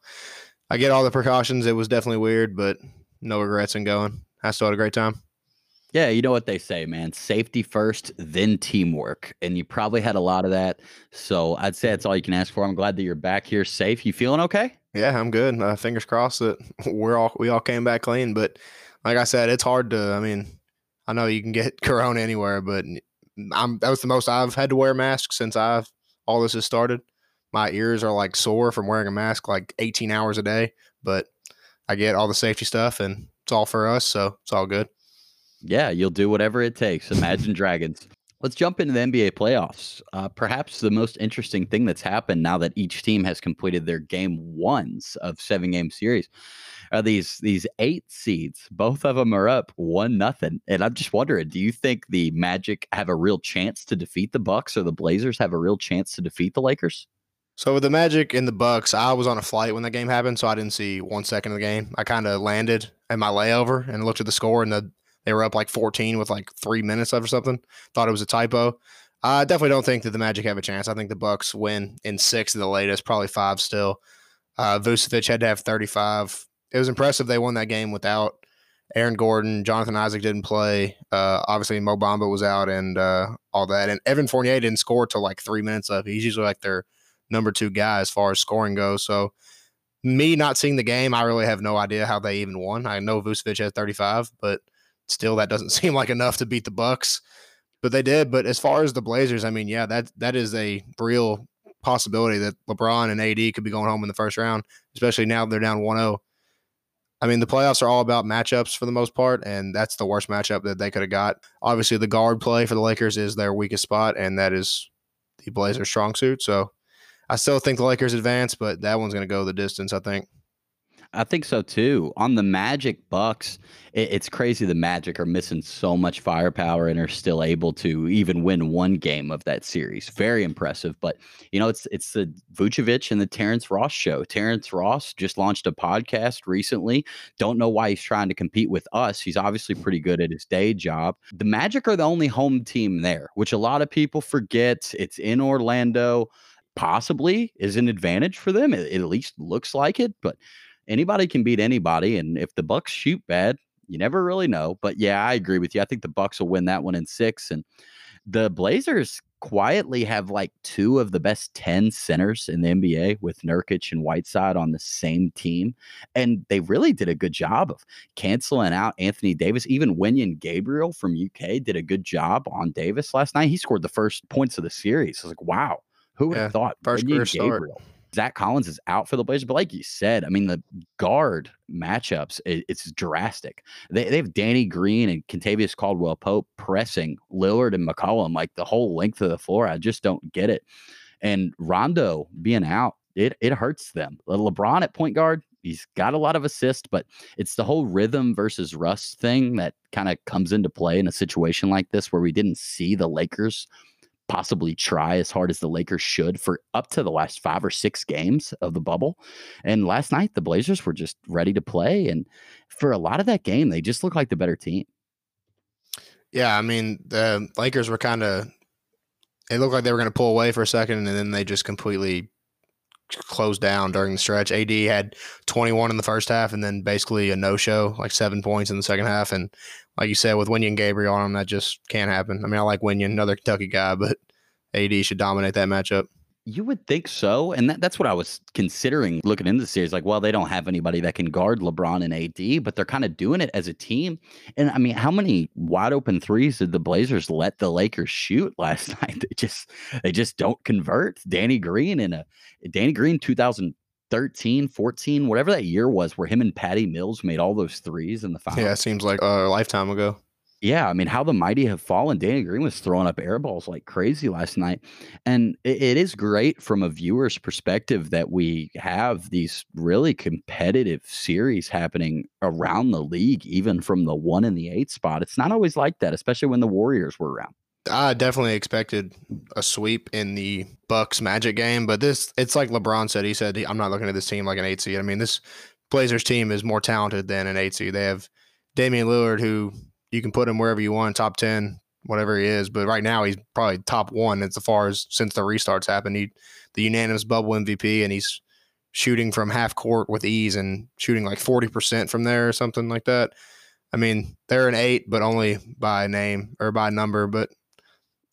I get all the precautions. It was definitely weird, but no regrets in going. I still had a great time. Yeah, you know what they say, man. Safety first, then teamwork. And you probably had a lot of that. So I'd say that's all you can ask for. I'm glad that you're back here safe. You feeling okay? Yeah, I'm good. Uh, fingers crossed that [laughs] we're all we all came back clean. But like I said, it's hard to. I mean, I know you can get [laughs] corona anywhere, but I'm that was the most I've had to wear a mask since I've all this has started. My ears are like sore from wearing a mask like 18 hours a day, but I get all the safety stuff and it's all for us, so it's all good. Yeah, you'll do whatever it takes. Imagine Dragons. Let's jump into the NBA playoffs. Uh, perhaps the most interesting thing that's happened now that each team has completed their game ones of seven game series are these these eight seeds. Both of them are up one nothing, and I'm just wondering: Do you think the Magic have a real chance to defeat the Bucks, or the Blazers have a real chance to defeat the Lakers? So with the Magic and the Bucks, I was on a flight when that game happened, so I didn't see one second of the game. I kind of landed at my layover and looked at the score, and the they were up like 14 with like three minutes left or something. Thought it was a typo. I definitely don't think that the Magic have a chance. I think the Bucks win in six of the latest, probably five still. Uh, Vucevic had to have 35. It was impressive they won that game without Aaron Gordon. Jonathan Isaac didn't play. Uh, obviously, Mo Bamba was out and uh, all that. And Evan Fournier didn't score till like three minutes left. He's usually like their number two guy as far as scoring goes. So, me not seeing the game, I really have no idea how they even won. I know Vucevic had 35, but – still that doesn't [laughs] seem like enough to beat the Bucks. But they did. But as far as the Blazers, I mean, yeah, that that is a real possibility that LeBron and AD could be going home in the first round, especially now they're down 1-0. I mean, the playoffs are all about matchups for the most part, and that's the worst matchup that they could have got. Obviously, the guard play for the Lakers is their weakest spot, and that is the Blazers' strong suit. So I still think the Lakers advance, but that one's going to go the distance, I think. I think so too. On the Magic Bucks, it, it's crazy. The Magic are missing so much firepower and are still able to even win one game of that series. Very impressive. But you know, it's it's the Vucevic and the Terrence Ross show. Terrence Ross just launched a podcast recently. Don't know why he's trying to compete with us. He's obviously pretty good at his day job. The Magic are the only home team there, which a lot of people forget. It's in Orlando. Possibly is an advantage for them. It, it at least looks like it, but anybody can beat anybody. And if the Bucks shoot bad, you never really know. But yeah, I agree with you. I think the Bucks will win that one in six. And the Blazers quietly have like two of the best 10 centers in the NBA with Nurkic and Whiteside on the same team. And they really did a good job of canceling out Anthony Davis. Even Wenyen Gabriel from UK did a good job on Davis last night. He scored the first points of the series. I was like, wow, who would yeah, have thought? First Gabriel. Start Zach Collins is out for the Blazers. But like you said, I mean, the guard matchups, it, it's drastic. They, they have Danny Green and Kentavious Caldwell Pope pressing Lillard and McCollum like the whole length of the floor. I just don't get it. And Rondo being out, it, it hurts them. LeBron at point guard, he's got a lot of assists, but it's the whole rhythm versus rust thing that kind of comes into play in a situation like this where we didn't see the Lakers possibly try as hard as the Lakers should for up to the last five or six games of the bubble. And last night, the Blazers were just ready to play. And for a lot of that game, they just looked like the better team. Yeah. I mean, the Lakers were kind of, it looked like they were going to pull away for a second and then they just completely closed down during the stretch. AD had 21 in the first half and then basically a no show, like seven points in the second half. And like you said, with Wenyen Gabriel on him, that just can't happen. I mean, I like Wenyen, another Kentucky guy, but AD should dominate that matchup. You would think so. And that, that's what I was considering looking into the series. Like, well, they don't have anybody that can guard LeBron and AD, but they're kind of doing it as a team. And I mean, how many wide open threes did the Blazers let the Lakers shoot [laughs] last night? They just they just don't convert. Danny Green in a Danny Green 2013, 14, whatever that year was, where him and Patty Mills made all those threes in the final. Yeah, it seems like a lifetime ago. Yeah, I mean, how the mighty have fallen. Danny Green was throwing up air balls like crazy last night. And it, it is great from a viewer's perspective that we have these really competitive series happening around the league, even from the one and the eight spot. It's not always like that, especially when the Warriors were around. I definitely expected a sweep in the Bucks Magic game, but this it's like LeBron said. He said, "I'm not looking at this team like an eight seed." I mean, this Blazers team is more talented than an eight seed. They have Damian Lillard, who you can put him wherever you want, top 10, whatever he is. But right now, he's probably top one as far as since the restarts happened. He, the unanimous bubble MVP, and he's shooting from half court with ease and shooting like 40% from there or something like that. I mean, they're an eight, but only by name or by number. But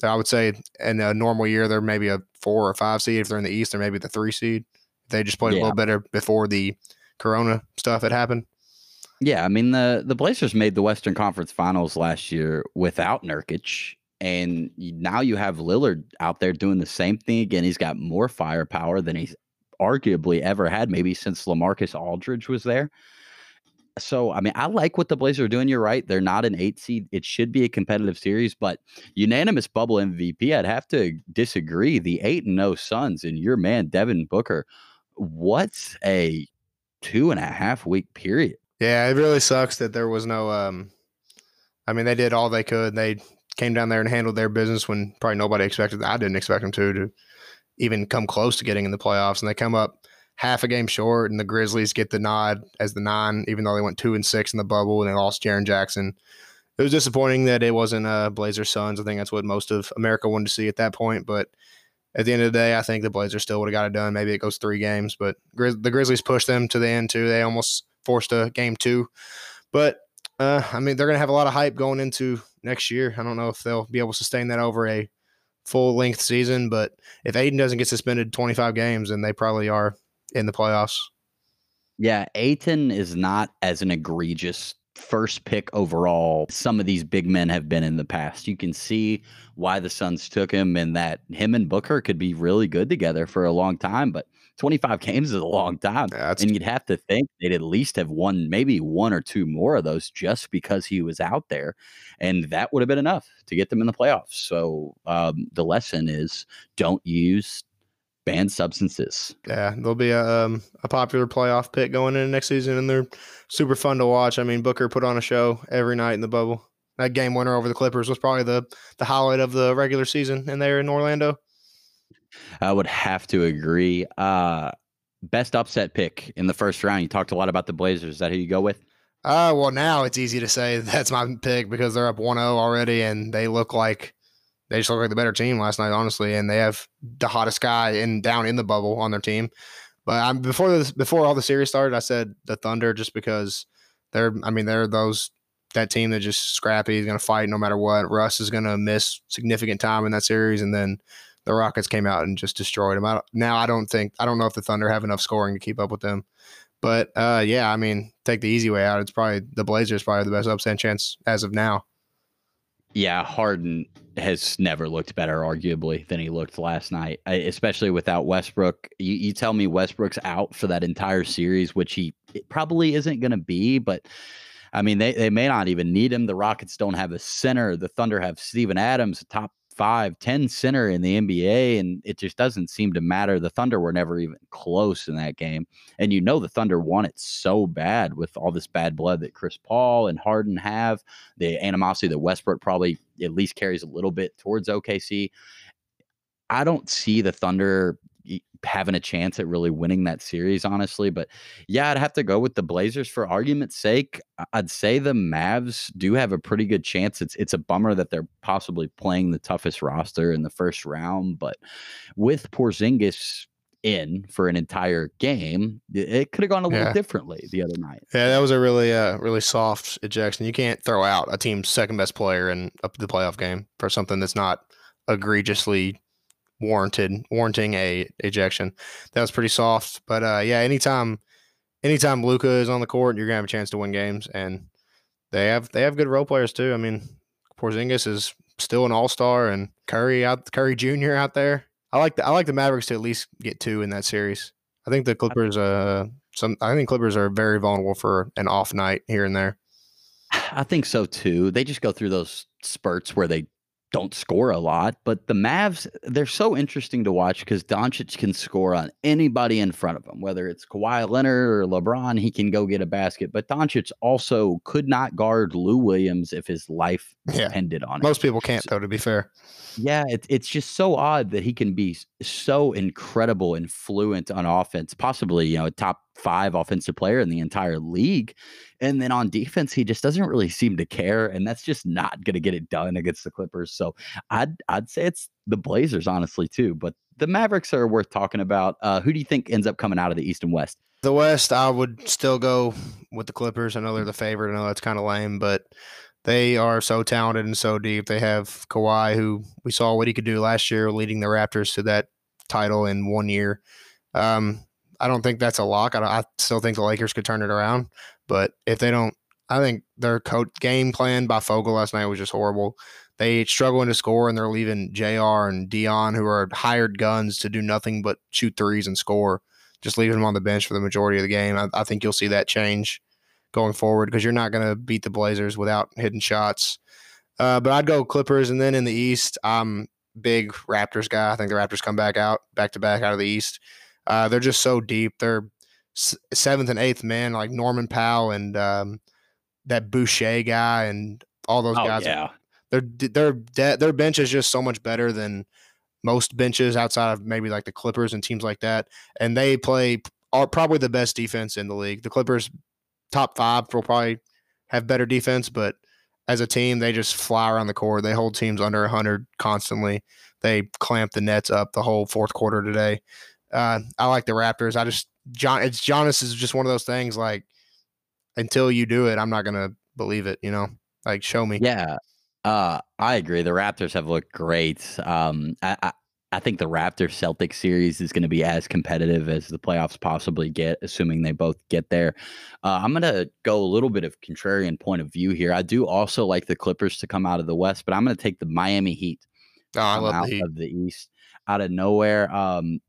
I would say in a normal year, they're maybe a four or five seed. If they're in the East, they're maybe the three seed. They just played yeah. a little better before the Corona stuff had happened. Yeah, I mean the the Blazers made the Western Conference Finals last year without Nurkic, and now you have Lillard out there doing the same thing again. He's got more firepower than he's arguably ever had, maybe since Lamarcus Aldridge was there. So, I mean, I like what the Blazers are doing. You're right; they're not an eight seed. It should be a competitive series, but unanimous bubble MVP. I'd have to disagree. The eight and no Suns and your man Devin Booker. What's a two and a half week period? Yeah, it really sucks that there was no. Um, I mean, they did all they could. They came down there and handled their business when probably nobody expected. I didn't expect them to to even come close to getting in the playoffs, and they come up half a game short, and the Grizzlies get the nod as the nine, even though they went two and six in the bubble and they lost Jaren Jackson. It was disappointing that it wasn't uh, Blazer Suns. I think that's what most of America wanted to see at that point, but at the end of the day, I think the Blazers still would have got it done. Maybe it goes three games, but the Grizzlies pushed them to the end too. They almost forced a game two. But uh, I mean, they're going to have a lot of hype going into next year. I don't know if they'll be able to sustain that over a full length season, but if Ayton doesn't get suspended 25 games, then they probably are in the playoffs. Yeah, Ayton is not as an egregious first pick overall some of these big men have been in the past. You can see why the Suns took him and that him and Booker could be really good together for a long time, but 25 games is a long time. Yeah, and you'd have to think they'd at least have won maybe one or two more of those just because he was out there. And that would have been enough to get them in the playoffs. So um, the lesson is don't use banned substances. Yeah, they'll be a, um, a popular playoff pick going into next season, and they're super fun to watch. I mean, Booker put on a show every night in the bubble. That game winner over the Clippers was probably the the highlight of the regular season, and they're in Orlando. I would have to agree. Uh, best upset pick in the first round. You talked a lot about the Blazers. Is that who you go with? Uh, well, now it's easy to say [laughs] that's my pick because they're up 1 0 already and they look like they just look like the better team last night, honestly. And they have the hottest guy in down in the bubble on their team. But I'm before this, before all the series started, I said the Thunder just because they're, I mean, they're those that team that just scrappy is going to fight no matter what. Russ is going to miss significant time in that series, and then the Rockets came out and just destroyed them. I now I don't think I don't know if the Thunder have enough scoring to keep up with them. But uh, yeah, I mean, take the easy way out. It's probably the Blazers probably the best upset chance as of now. Yeah, Harden has never looked better, arguably, than he looked last night, especially without Westbrook. You, you tell me Westbrook's out for that entire series, which he probably isn't going to be, but I mean, they, they may not even need him. The Rockets don't have a center. The Thunder have Steven Adams, top five, 10 center in the NBA, and it just doesn't seem to matter. The Thunder were never even close in that game. And you know the Thunder won it so bad with all this bad blood that Chris Paul and Harden have, the animosity that Westbrook probably at least carries a little bit towards OKC. I don't see the Thunder having a chance at really winning that series, honestly. But yeah, I'd have to go with the Blazers for argument's sake. I'd say the Mavs do have a pretty good chance. It's it's a bummer that they're possibly playing the toughest roster in the first round, but with Porzingis in for an entire game, it could have gone a little yeah. differently the other night. Yeah, that was a really uh really soft ejection. You can't throw out a team's second best player in up the playoff game for something that's not egregiously warranted warranting a ejection. That was pretty soft, but uh, yeah, anytime anytime Luka is on the court, you're gonna have a chance to win games, and they have they have good role players too. I mean, Porzingis is still an all star, and Curry out Curry Jr. out there. I like the I like the Mavericks to at least get two in that series. I think the Clippers uh some I think Clippers are very vulnerable for an off night here and there. [sighs] I think so too. They just go through those spurts where they don't score a lot, but the Mavs, they're so interesting to watch because Doncic can score on anybody in front of him, whether it's Kawhi Leonard or LeBron, he can go get a basket. But Doncic also could not guard Lou Williams if his life yeah. depended on it. Most people can't, so, though, to be fair. Yeah, it, it's just so odd that he can be so incredible and fluent on offense, possibly, you know, top five offensive player in the entire league. And then on defense, he just doesn't really seem to care. And that's just not going to get it done against the Clippers. So I'd, I'd say it's the Blazers, honestly, too. But the Mavericks are worth talking about. Uh, who do you think ends up coming out of the East and West? The West, I would still go with the Clippers. I know they're the favorite. I know that's kind of lame, but they are so talented and so deep. They have Kawhi, who we saw what he could do last year, leading the Raptors to that title in one year. Um, I don't think that's a lock. I, I, still think the Lakers could turn it around, but if they don't, I think their coach game plan by Vogel last night was just horrible. They struggling to score, and they're leaving J.R. and Dion, who are hired guns, to do nothing but shoot threes and score. Just leaving them on the bench for the majority of the game. I, I think you'll see that change going forward because you're not going to beat the Blazers without hitting shots. Uh, but I'd go Clippers, and then in the East, I'm big Raptors guy. I think the Raptors come back out back to back out of the East. Uh, they're just so deep. They're seventh and eighth man, like Norman Powell and um, that Boucher guy, and all those oh, guys. Yeah, their their their bench is just so much better than most benches outside of maybe like the Clippers and teams like that. And they play are probably the best defense in the league. The Clippers top five will probably have better defense, but as a team, they just fly around the court. They hold teams under 100 constantly. They clamp the nets up the whole fourth quarter today. Uh, I like the Raptors. I just John. It's Giannis is just one of those things. Like until you do it, I'm not gonna believe it. You know, like show me. Yeah, uh, I agree. The Raptors have looked great. Um, I, I, I think the Raptors Celtics series is going to be as competitive as the playoffs possibly get, assuming they both get there. Uh, I'm going to go a little bit of contrarian point of view here. I do also like the Clippers to come out of the West, but I'm going to take the Miami Heat. Oh, out the Heat. of the East, out of nowhere. Um,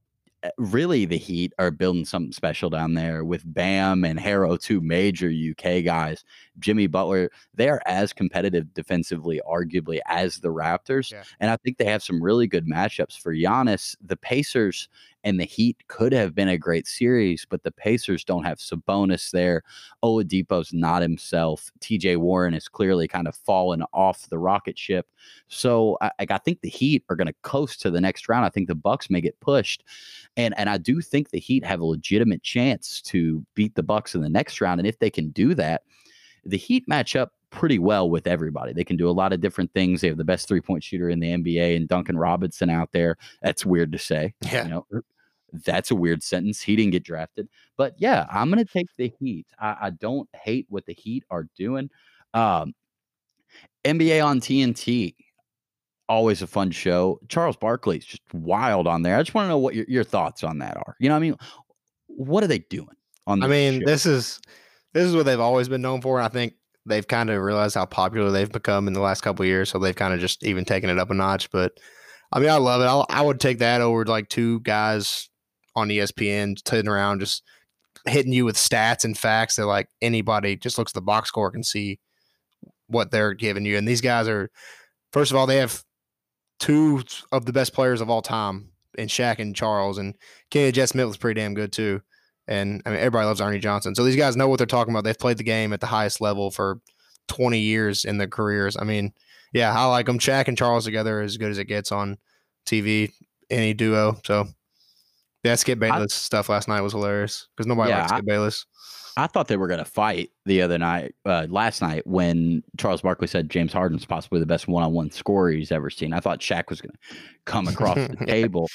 Uh, really, the Heat are building something special down there with Bam and Herro, two major UK guys. Jimmy Butler, they are as competitive defensively, arguably, as the Raptors. Yeah. And I think they have some really good matchups for Giannis. The Pacers and the Heat could have been a great series, but the Pacers don't have Sabonis there. Oladipo's not himself. TJ Warren is clearly kind of fallen off the rocket ship. So I, I think the Heat are going to coast to the next round. I think the Bucks may get pushed, and and I do think the Heat have a legitimate chance to beat the Bucks in the next round. And if they can do that, the Heat match up pretty well with everybody. They can do a lot of different things. They have the best three point shooter in the NBA and Duncan Robinson out there. That's weird to say. Yeah. You know, that's a weird sentence. He didn't get drafted. But yeah, I'm going to take the Heat. I, I, don't hate what the Heat are doing. Um, NBA on TNT. Always a fun show. Charles Barkley is just wild on there. I just want to know what your, your thoughts on that are. You know, I mean, what are they doing on? I mean, show? this is this is what they've always been known for. And I think they've kind of realized how popular they've become in the last couple years, so they've kind of just even taken it up a notch. But I mean, I love it. I'll, I would take that over like two guys on ESPN sitting around just hitting you with stats and facts that like anybody just looks at the box score can see what they're giving you. And these guys are, first of all, they have two of the best players of all time in Shaq and Charles, and Kenny Jet Smith was pretty damn good too. And I mean, everybody loves Ernie Johnson. So these guys know what they're talking about. They've played the game at the highest level for 20 years in their careers. I mean, yeah, I like them. Shaq and Charles together as good as it gets on TV, any duo. So yeah, Skip Bayless I, stuff last night was hilarious because nobody yeah, likes Skip I, Bayless. I thought they were going to fight the other night, uh, last night, when Charles Barkley said James Harden's possibly the best one-on-one scorer he's ever seen. I thought Shaq was going to come across the [laughs] table.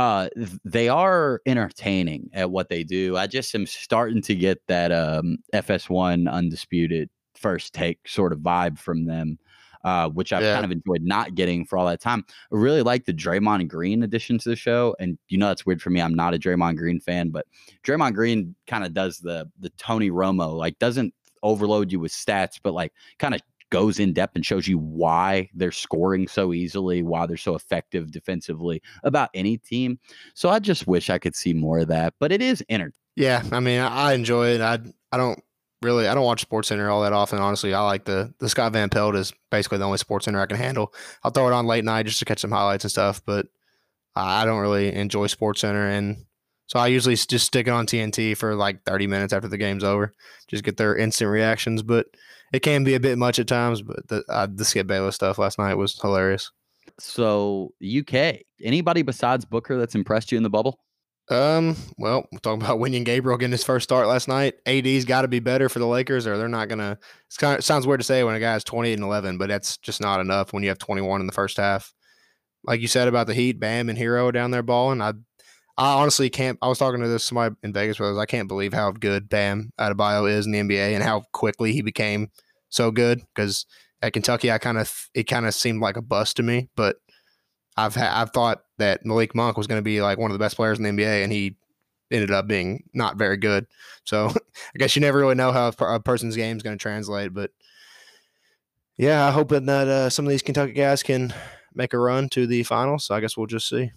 Uh, they are entertaining at what they do. I just am starting to get that um, FS1 undisputed first take sort of vibe from them uh, which I've yeah. kind of enjoyed not getting for all that time. I really like the Draymond Green addition to the show, and you know that's weird for me. I'm not a Draymond Green fan, but Draymond Green kind of does the the Tony Romo, like doesn't overload you with stats, but like kind of goes in depth and shows you why they're scoring so easily, why they're so effective defensively about any team. So I just wish I could see more of that, but it is entertaining. Yeah, I mean, I enjoy it. I I don't really I don't watch Sports Center all that often. Honestly, I like the the Scott Van Pelt is basically the only Sports Center I can handle. I'll throw it on late night just to catch some highlights and stuff, but I don't really enjoy Sports Center, and so I usually just stick it on TNT for like 30 minutes after the game's over, just get their instant reactions. But it can be a bit much at times. But the uh, the Skip Bayless stuff last night was hilarious. So UK, anybody besides Booker that's impressed you in the bubble? Um, well, we're talking about Wenyen Gabriel getting his first start last night. AD's got to be better for the Lakers, or they're not gonna. It's kind of it sounds weird to say when a guy's twenty and eleven, but that's just not enough when you have twenty one in the first half. Like you said about the Heat, Bam and Herro down there balling. I, I honestly can't. I was talking to this somebody in Vegas where I, was, I can't believe how good Bam Adebayo is in the NBA and how quickly he became so good. Because at Kentucky, I kind of it kind of seemed like a bust to me, but I've ha- I've thought that Malik Monk was going to be like one of the best players in the NBA, and he ended up being not very good. So [laughs] I guess you never really know how a, person's game is going to translate. But yeah, I hope that uh, some of these Kentucky guys can make a run to the finals. So I guess we'll just see.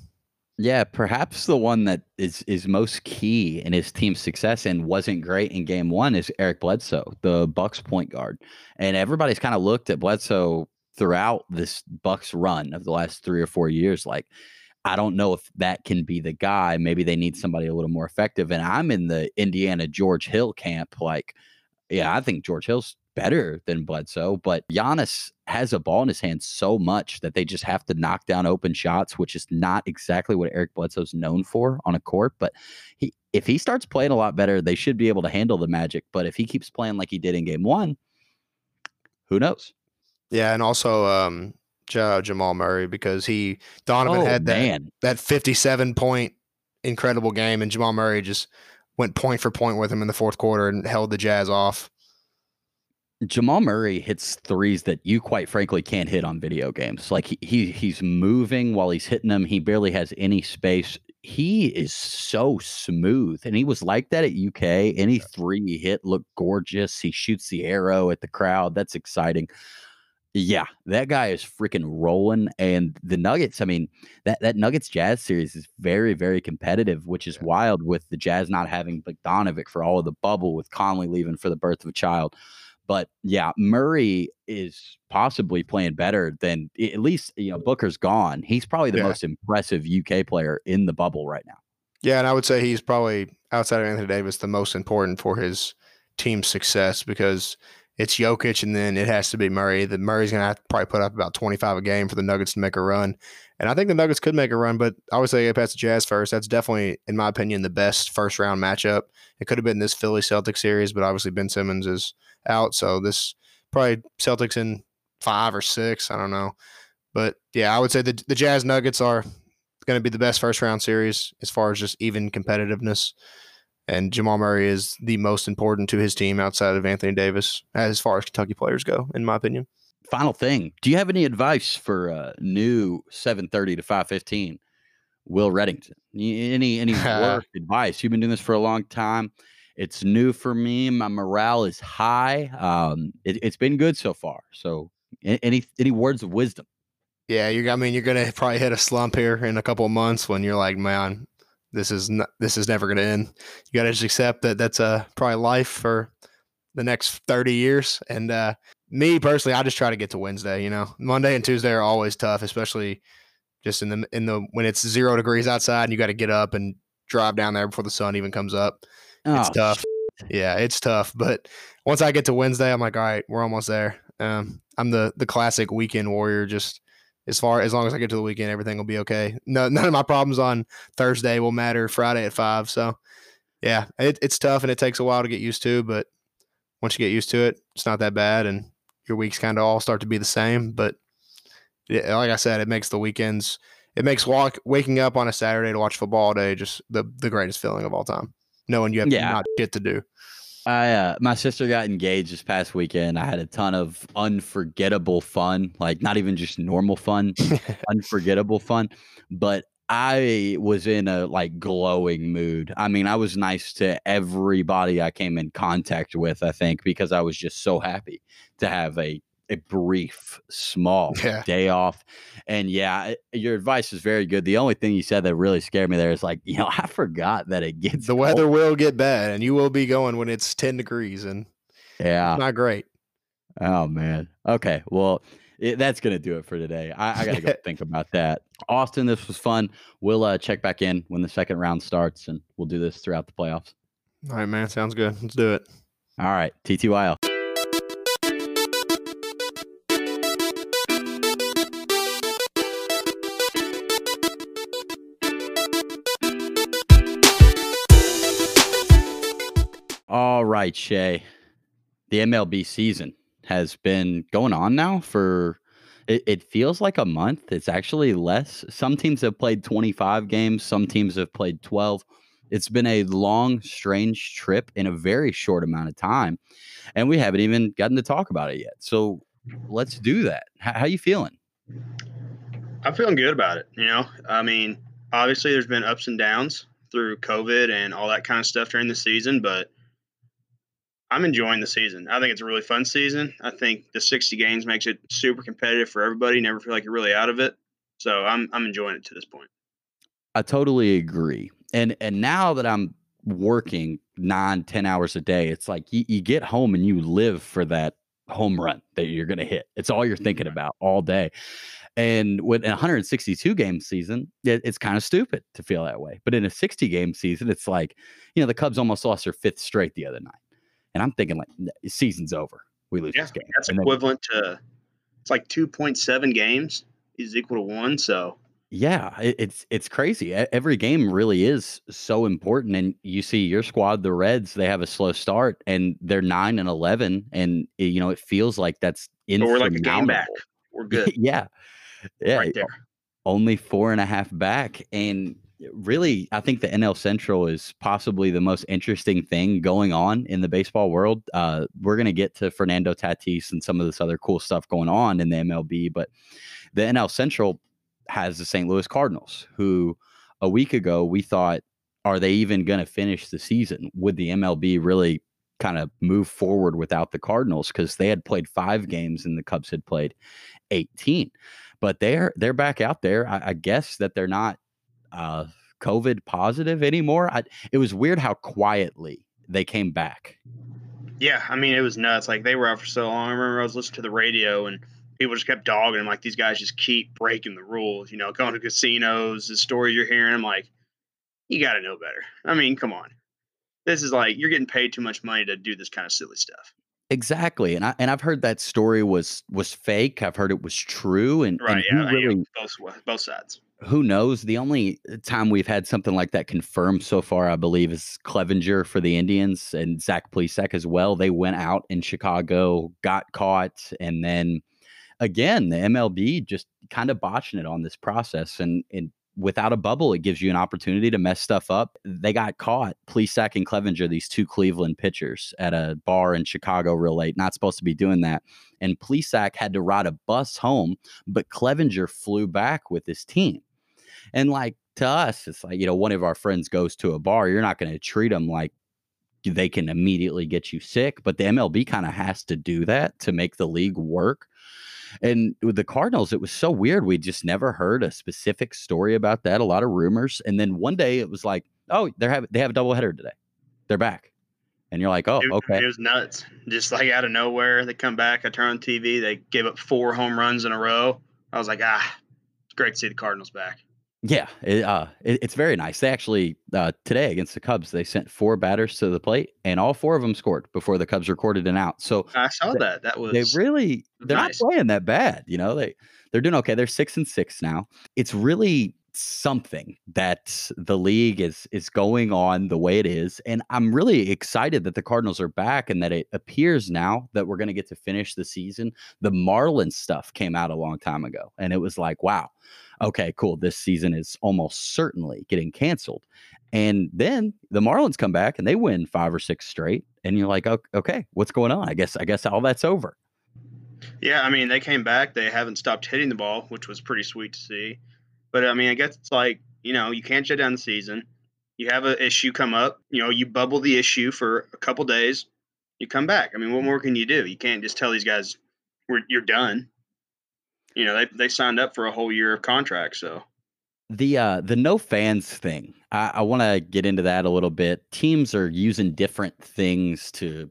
Yeah, perhaps the one that is is most key in his team's success and wasn't great in game one is Eric Bledsoe, the Bucks point guard. And everybody's kind of looked at Bledsoe throughout this Bucks run of the last three or four years. Like, I don't know if that can be the guy. Maybe they need somebody a little more effective. And I'm in the Indiana George Hill camp. Like, yeah, I think George Hill's better than Bledsoe, but Giannis has a ball in his hand so much that they just have to knock down open shots, which is not exactly what Eric Bledsoe's known for on a court. But he, if he starts playing a lot better, they should be able to handle the Magic. But if he keeps playing like he did in Game One, who knows? Yeah, and also um, Jamal Murray because he Donovan oh, had that man. that fifty-seven point incredible game, and Jamal Murray just went point for point with him in the fourth quarter and held the Jazz off. Jamal Murray hits threes that you quite frankly can't hit on video games. Like he, he he's moving while he's hitting them. He barely has any space. He is so smooth. And he was like that at UK. Any three he hit looked gorgeous. He shoots the arrow at the crowd. That's exciting. Yeah, that guy is freaking rolling. And the Nuggets, I mean, that, that Nuggets Jazz series is very, very competitive, which is wild with the Jazz not having Bogdanovic for all of the bubble, with Conley leaving for the birth of a child. But yeah, Murray is possibly playing better than at least, you know, Booker's gone. He's probably the yeah. most impressive UK player in the bubble right now. Yeah, and I would say he's probably outside of Anthony Davis the most important for his team's success because it's Jokic and then it has to be Murray. The Murray's going to have to probably put up about 25 a game for the Nuggets to make a run. And I think the Nuggets could make a run, but I would say if that's the Jazz first, that's definitely, in my opinion, the best first round matchup. It could have been this Philly Celtic series, but obviously Ben Simmons is out. So this probably Celtics in five or six. I don't know. But yeah, I would say the, the Jazz Nuggets are going to be the best first round series as far as just even competitiveness. And Jamal Murray is the most important to his team outside of Anthony Davis, as far as Kentucky players go, in my opinion. Final thing: Do you have any advice for uh, new seven thirty to five fifteen? Will Reddington. Any any [laughs] work advice? You've been doing this for a long time. It's new for me. My morale is high. Um, it, has been good so far. So, any any words of wisdom? Yeah, you. Got I mean, you're gonna probably hit a slump here in a couple of months when you're like, man, this is not, this is never to end. You got to just accept that that's uh, probably life for the next 30 years. And uh, me personally, I just try to get to Wednesday. You know, Monday and Tuesday are always tough, especially just in the in the when it's zero degrees outside and you got to get up and drive down there before the sun even comes up. Oh, it's tough. Shit. Yeah, it's tough. But once I get to Wednesday, I'm like, all right, we're almost there. Um, I'm the the classic weekend warrior. Just as far as long as I get to the weekend, everything will be okay. No, [laughs] none of my problems on Thursday will matter Friday at five. So, yeah, it, it's tough and it takes a while to get used to, but once you get used to it, it's not that bad, and your weeks kind of all start to be the same. But yeah, like I said, it makes the weekends, it makes walk waking up on a Saturday to watch football all day just the the greatest feeling of all time, knowing you have yeah. not shit to do. I uh, my sister got engaged this past weekend. I had a ton of unforgettable fun, like not even just normal fun, [laughs] unforgettable fun. But I was in a like glowing mood. I mean, I was nice to everybody I came in contact with, I think, because I was just so happy to have a a brief, small [laughs] yeah. day off. And yeah, your advice is very good. The only thing you said that really scared me there is like, you know, [laughs] I forgot that it gets the weather will get bad and you will be going when it's 10 degrees and yeah, not great. Oh man. Okay. Well, it, that's going to do it for today. I, I got to go [laughs] think about that. Austin, this was fun. We'll uh, check back in when the second round starts and we'll do this throughout the playoffs. All right, man. Sounds good. Let's do it. All right. TTYL. Right, Shay. The MLB season has been going on now for it, it, feels like a month. It's actually less. Some teams have played 25 games, some teams have played 12. It's been a long, strange trip in a very short amount of time. And we haven't even gotten to talk about it yet. So let's do that. How, how you feeling? I'm feeling good about it. You know, I mean, obviously there's been ups and downs through COVID and all that kind of stuff during the season, but I'm enjoying the season. I think it's a really fun season. I think the 60 games makes it super competitive for everybody. never feel like you're really out of it. So I'm I'm enjoying it to this point. I totally agree. And and now that I'm working nine, ten hours a day, it's like you, you get home and you live for that home run that you're going to hit. It's all you're thinking mm-hmm. about all day. And with a 162 game season, it, it's kind of stupid to feel that way. But in a 60 game season, it's like, you know, the Cubs almost lost their fifth straight the other night. And I'm thinking like season's over. We lose yeah, this game. That's and equivalent then, to it's like 2.7 games is equal to one. So yeah, it, it's it's crazy. Every game really is so important, and you see your squad, the Reds, they have a slow start, and they're nine and eleven, and it, you know it feels like that's in. We're like a game back. We're good. [laughs] yeah, yeah, right there. Only four and a half back, and really, I think the NL Central is possibly the most interesting thing going on in the baseball world. Uh, we're going to get to Fernando Tatis and some of this other cool stuff going on in the MLB, but the NL Central has the St. Louis Cardinals, who a week ago we thought, are they even going to finish the season? Would the MLB really kind of move forward without the Cardinals because they had played five games and the Cubs had played 18? But they're they're back out there. I, I guess that they're not uh, COVID positive anymore. I, it was weird how quietly they came back. Yeah, I mean it was nuts. Like they were out for so long. I remember I was listening to the radio and people just kept dogging him. Like these guys just keep breaking the rules. You know, going to casinos. The stories you're hearing, I'm like, you got to know better. I mean, come on. This is like you're getting paid too much money to do this kind of silly stuff. Exactly, and I and I've heard that story was was fake. I've heard it was true, and right, and yeah, really, both both sides who knows? The only uh, time we've had something like that confirmed so far, I believe, is Clevenger for the Indians and Zach Plesac as well. They went out in Chicago, got caught, and then again, the MLB just kind of botching it on this process. And, and without a bubble, it gives you an opportunity to mess stuff up. They got caught, Plesac and Clevenger, these two Cleveland pitchers, at a bar in Chicago real late. Not supposed to be doing that. And Plesac had to ride a bus home, but Clevenger flew back with his team. And like to us, it's like, you know, one of our friends goes to a bar, you're not going to treat them like they can immediately get you sick. But the MLB kind of has to do that to make the league work. And with the Cardinals, it was so weird. We just never heard a specific story about that. A lot of rumors, and then one day it was like, oh, they have they have a doubleheader today. They're back, and you're like, oh, it, okay. It was nuts. Just like out of nowhere, they come back. I turn on TV. They gave up four home runs in a row. I was like, ah, it's great to see the Cardinals back. Yeah, it, uh, it, it's very nice. They actually uh, today against the Cubs, they sent four batters to the plate, and all four of them scored before the Cubs recorded an out. So I saw they, that. That was they really they're nice. not playing that bad. You know they they're doing okay. They're six and six now. It's really something that the league is is going on the way it is and i'm really excited that the cardinals are back and that it appears now that we're going to get to finish the season. The marlins stuff came out a long time ago and it was like wow okay cool this season is almost certainly getting canceled. And then the marlins come back and they win five or six straight and you're like okay what's going on? I guess i guess all that's over. Yeah i mean they came back they haven't stopped hitting the ball which was pretty sweet to see but I mean, I guess it's like you know you can't shut down the season. You have an issue come up. You know, you bubble the issue for a couple days. You come back. I mean, what more can you do? You can't just tell these guys we're you're done. You know, they they signed up for a whole year of contract, so. The uh the no fans thing. I, I want to get into that a little bit. Teams are using different things to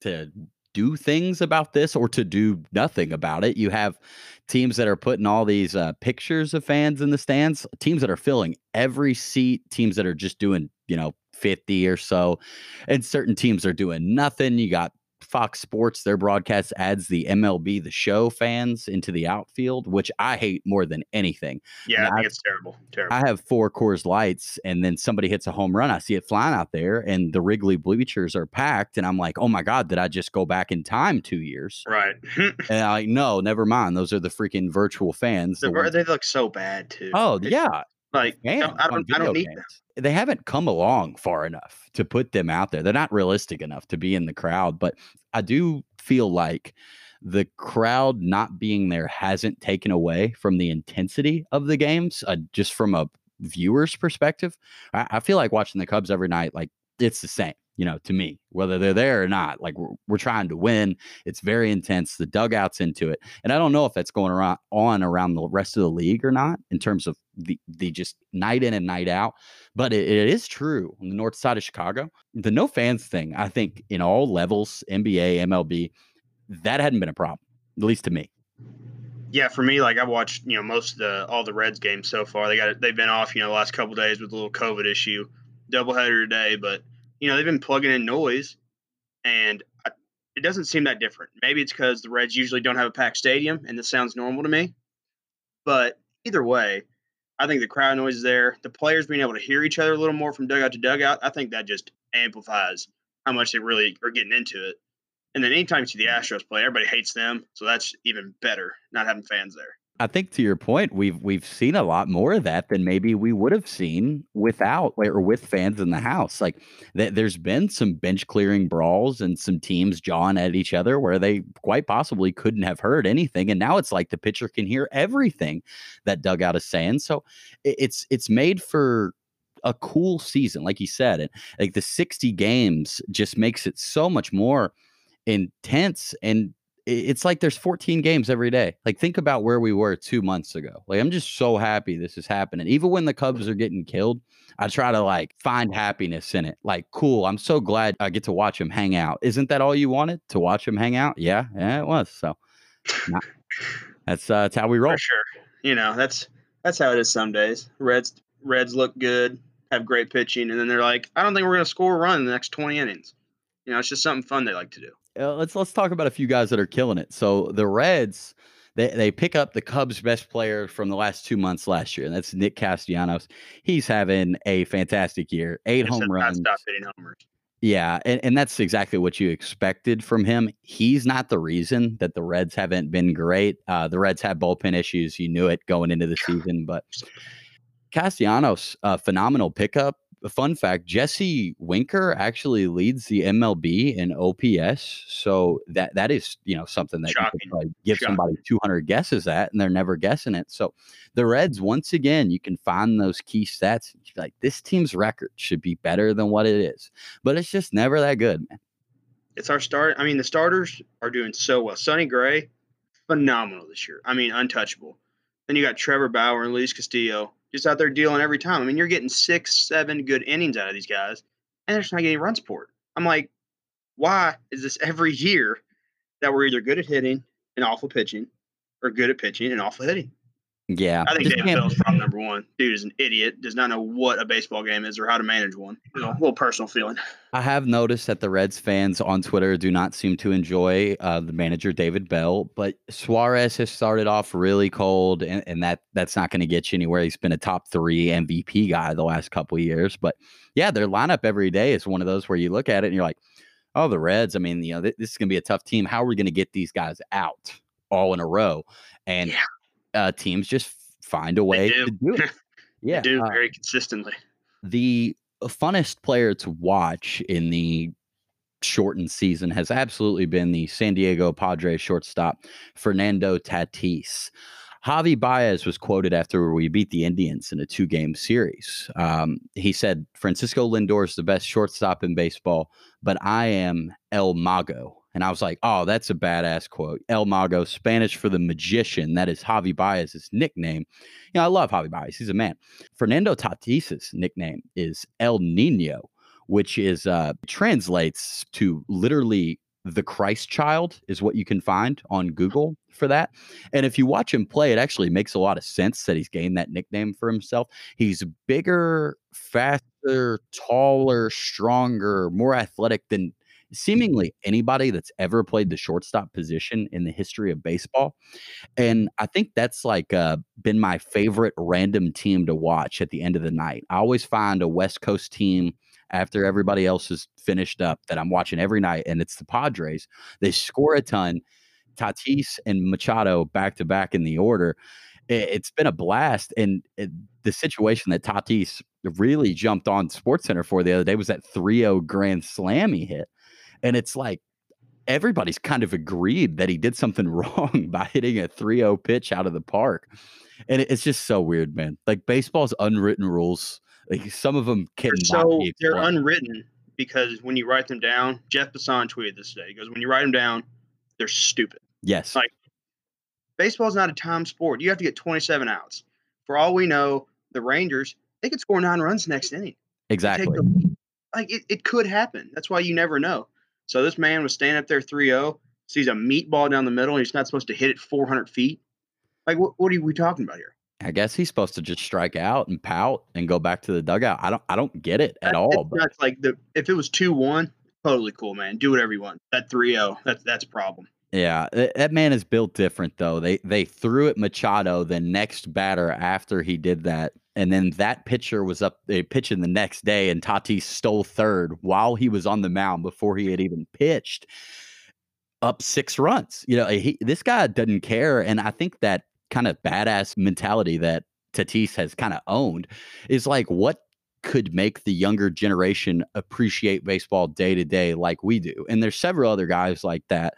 to do things about this or to do nothing about it. You have teams that are putting all these uh, pictures of fans in the stands, teams that are filling every seat, teams that are just doing, you know, 50 or so, and certain teams are doing nothing. You got Fox Sports, their broadcast adds the MLB The Show fans into the outfield, which I hate more than anything. Yeah, And I think it's terrible. Terrible. I have four Coors Lights, and then somebody hits a home run. I see it flying out there, and the Wrigley bleachers are packed, and I'm like, oh my god, did I just go back in time two years? right. [laughs] And I'm like, no, never mind. Those are the freaking virtual fans. The the ver- they look so bad too. oh It's yeah, like no, I don't. I don't need games. They haven't come along far enough to put them out there. They're not realistic enough to be in the crowd, but I do feel like the crowd not being there hasn't taken away from the intensity of the games, uh, just from a viewer's perspective. I, I feel like watching the Cubs every night, like it's the same, you know, to me, whether they're there or not. Like we're, we're trying to win. It's very intense. The dugout's into it, and I don't know if that's going around on around the rest of the league or not in terms of the the just night in and night out. But it, it is true on the north side of Chicago. The no fans thing, I think, in all levels, NBA, MLB, that hadn't been a problem, at least to me. Yeah, for me, like I've watched, you know, most of the all the Reds games so far. They got they've been off, you know, the last couple days with a little COVID issue, doubleheader today, but you know they've been plugging in noise, and I, it doesn't seem that different. Maybe it's because the Reds usually don't have a packed stadium, and this sounds normal to me. But either way, I think the crowd noise is there. The players being able to hear each other a little more from dugout to dugout, I think that just amplifies how much they really are getting into it. And then anytime you see the Astros play, everybody hates them, so that's even better. Not having fans there. I think to your point, we've we've seen a lot more of that than maybe we would have seen without or with fans in the house. Like th- there's been some bench clearing brawls and some teams jawing at each other where they quite possibly couldn't have heard anything, and now it's like the pitcher can hear everything that dugout is saying. So it's it's made for a cool season, like you said, and like the 60 games just makes it so much more intense and it's like there's 14 games every day. Like think about where we were 2 months ago. Like I'm just so happy this is happening. Even when the Cubs are getting killed, I try to like find happiness in it. Like cool, I'm so glad I get to watch them hang out. Isn't that all you wanted? To watch them hang out? Yeah, yeah, it was. So nah, that's uh, that's how we roll. For sure. You know, that's that's how it is some days. Reds Reds look good, have great pitching, and then they're like, I don't think we're gonna score a run in the next twenty innings. You know, it's just something fun they like to do. Uh, let's let's talk about a few guys that are killing it. So the Reds, they they pick up the Cubs' best player from the last two months last year, and that's Nick Castellanos. He's having a fantastic year, eight home runs. Stop hitting homers. Yeah, and, and that's exactly what you expected from him. He's not the reason that the Reds haven't been great. Uh, the Reds have bullpen issues. You knew it going into the season, but Castellanos, uh, phenomenal pickup. A fun fact: Jesse Winker actually leads the MLB in OPS. So that that is you know something that you Shocking. could give Shocking. somebody 200 guesses at, and they're never guessing it. So the Reds, once again, you can find those key stats. Like this team's record should be better than what it is, but it's just never that good, man. It's our start. I mean, the starters are doing so well. Sonny Gray, phenomenal this year. I mean, untouchable. Then you got Trevor Bauer and Luis Castillo just out there dealing every time. I mean, you're getting six, seven good innings out of these guys, and they're just not getting run support. I'm like, why is this every year that we're either good at hitting and awful pitching, or good at pitching and awful hitting? Yeah, I think David Bell's problem number one. Dude is an idiot. Does not know what a baseball game is or how to manage one. You know, a little personal feeling. I have noticed that the Reds fans on Twitter do not seem to enjoy uh, the manager David Bell, but Suarez has started off really cold, and, and that that's not going to get you anywhere. He's been a top three MVP guy the last couple of years, but yeah, their lineup every day is one of those where you look at it and you're like, oh, the Reds. I mean, you know, th- this is going to be a tough team. How are we going to get these guys out all in a row? And Yeah. Uh, teams just find a way to do it. [laughs] Yeah, do uh, very consistently. the funnest player to watch in the shortened season has absolutely been the San Diego Padres shortstop Fernando Tatis. Javi Baez was quoted after we beat the Indians in a two game series. Um, he said, Francisco Lindor is the best shortstop in baseball, but I am El Mago. And I was like, oh, that's a badass quote. El Mago, Spanish for the magician. That is Javi Baez's nickname. You know, I love Javi Baez. He's a man. Fernando Tatis's nickname is El Nino, which is uh, translates to literally the Christ child, is what you can find on Google for that. And if you watch him play, it actually makes a lot of sense that he's gained that nickname for himself. He's bigger, faster, taller, stronger, more athletic than seemingly anybody that's ever played the shortstop position in the history of baseball. And I think that's like uh, been my favorite random team to watch at the end of the night. I always find a West Coast team after everybody else is finished up that I'm watching every night, and it's the Padres. They score a ton. Tatis and Machado back to back in the order. It's been a blast, and the situation that Tatis really jumped on Sports Center for the other day was that 3-0 grand slam he hit, and it's like everybody's kind of agreed that he did something [laughs] wrong by hitting a 3-0 pitch out of the park, and it's just so weird, man. Like baseball's unwritten rules. Like some of them can so they're unwritten because when you write them down, Jeff Passan tweeted this today. He goes, when you write them down, they're stupid. Yes. Like baseball is not a time sport. You have to get 27 outs. For all we know, the Rangers, they could score nine runs next inning. Exactly. like it, it could happen. That's why you never know. So this man was standing up there 3 0, sees a meatball down the middle, and he's not supposed to hit it 400 feet. Like, what, what are we talking about here? I guess he's supposed to just strike out and pout and go back to the dugout. I don't I don't get it at all. But. That's like the if it was 2 1, totally cool, man. Do whatever you want. That 3 0, that's that's a problem. Yeah, that man is built different though. They they threw at Machado the next batter after he did that, and then that pitcher was up they pitching the next day, and Tatis stole third while he was on the mound before he had even pitched, up six runs. You know, eh, he, this guy doesn't care, and I think that kind of badass mentality that Tatis has kind of owned is like what could make the younger generation appreciate baseball day to day like we do. And there's several other guys like that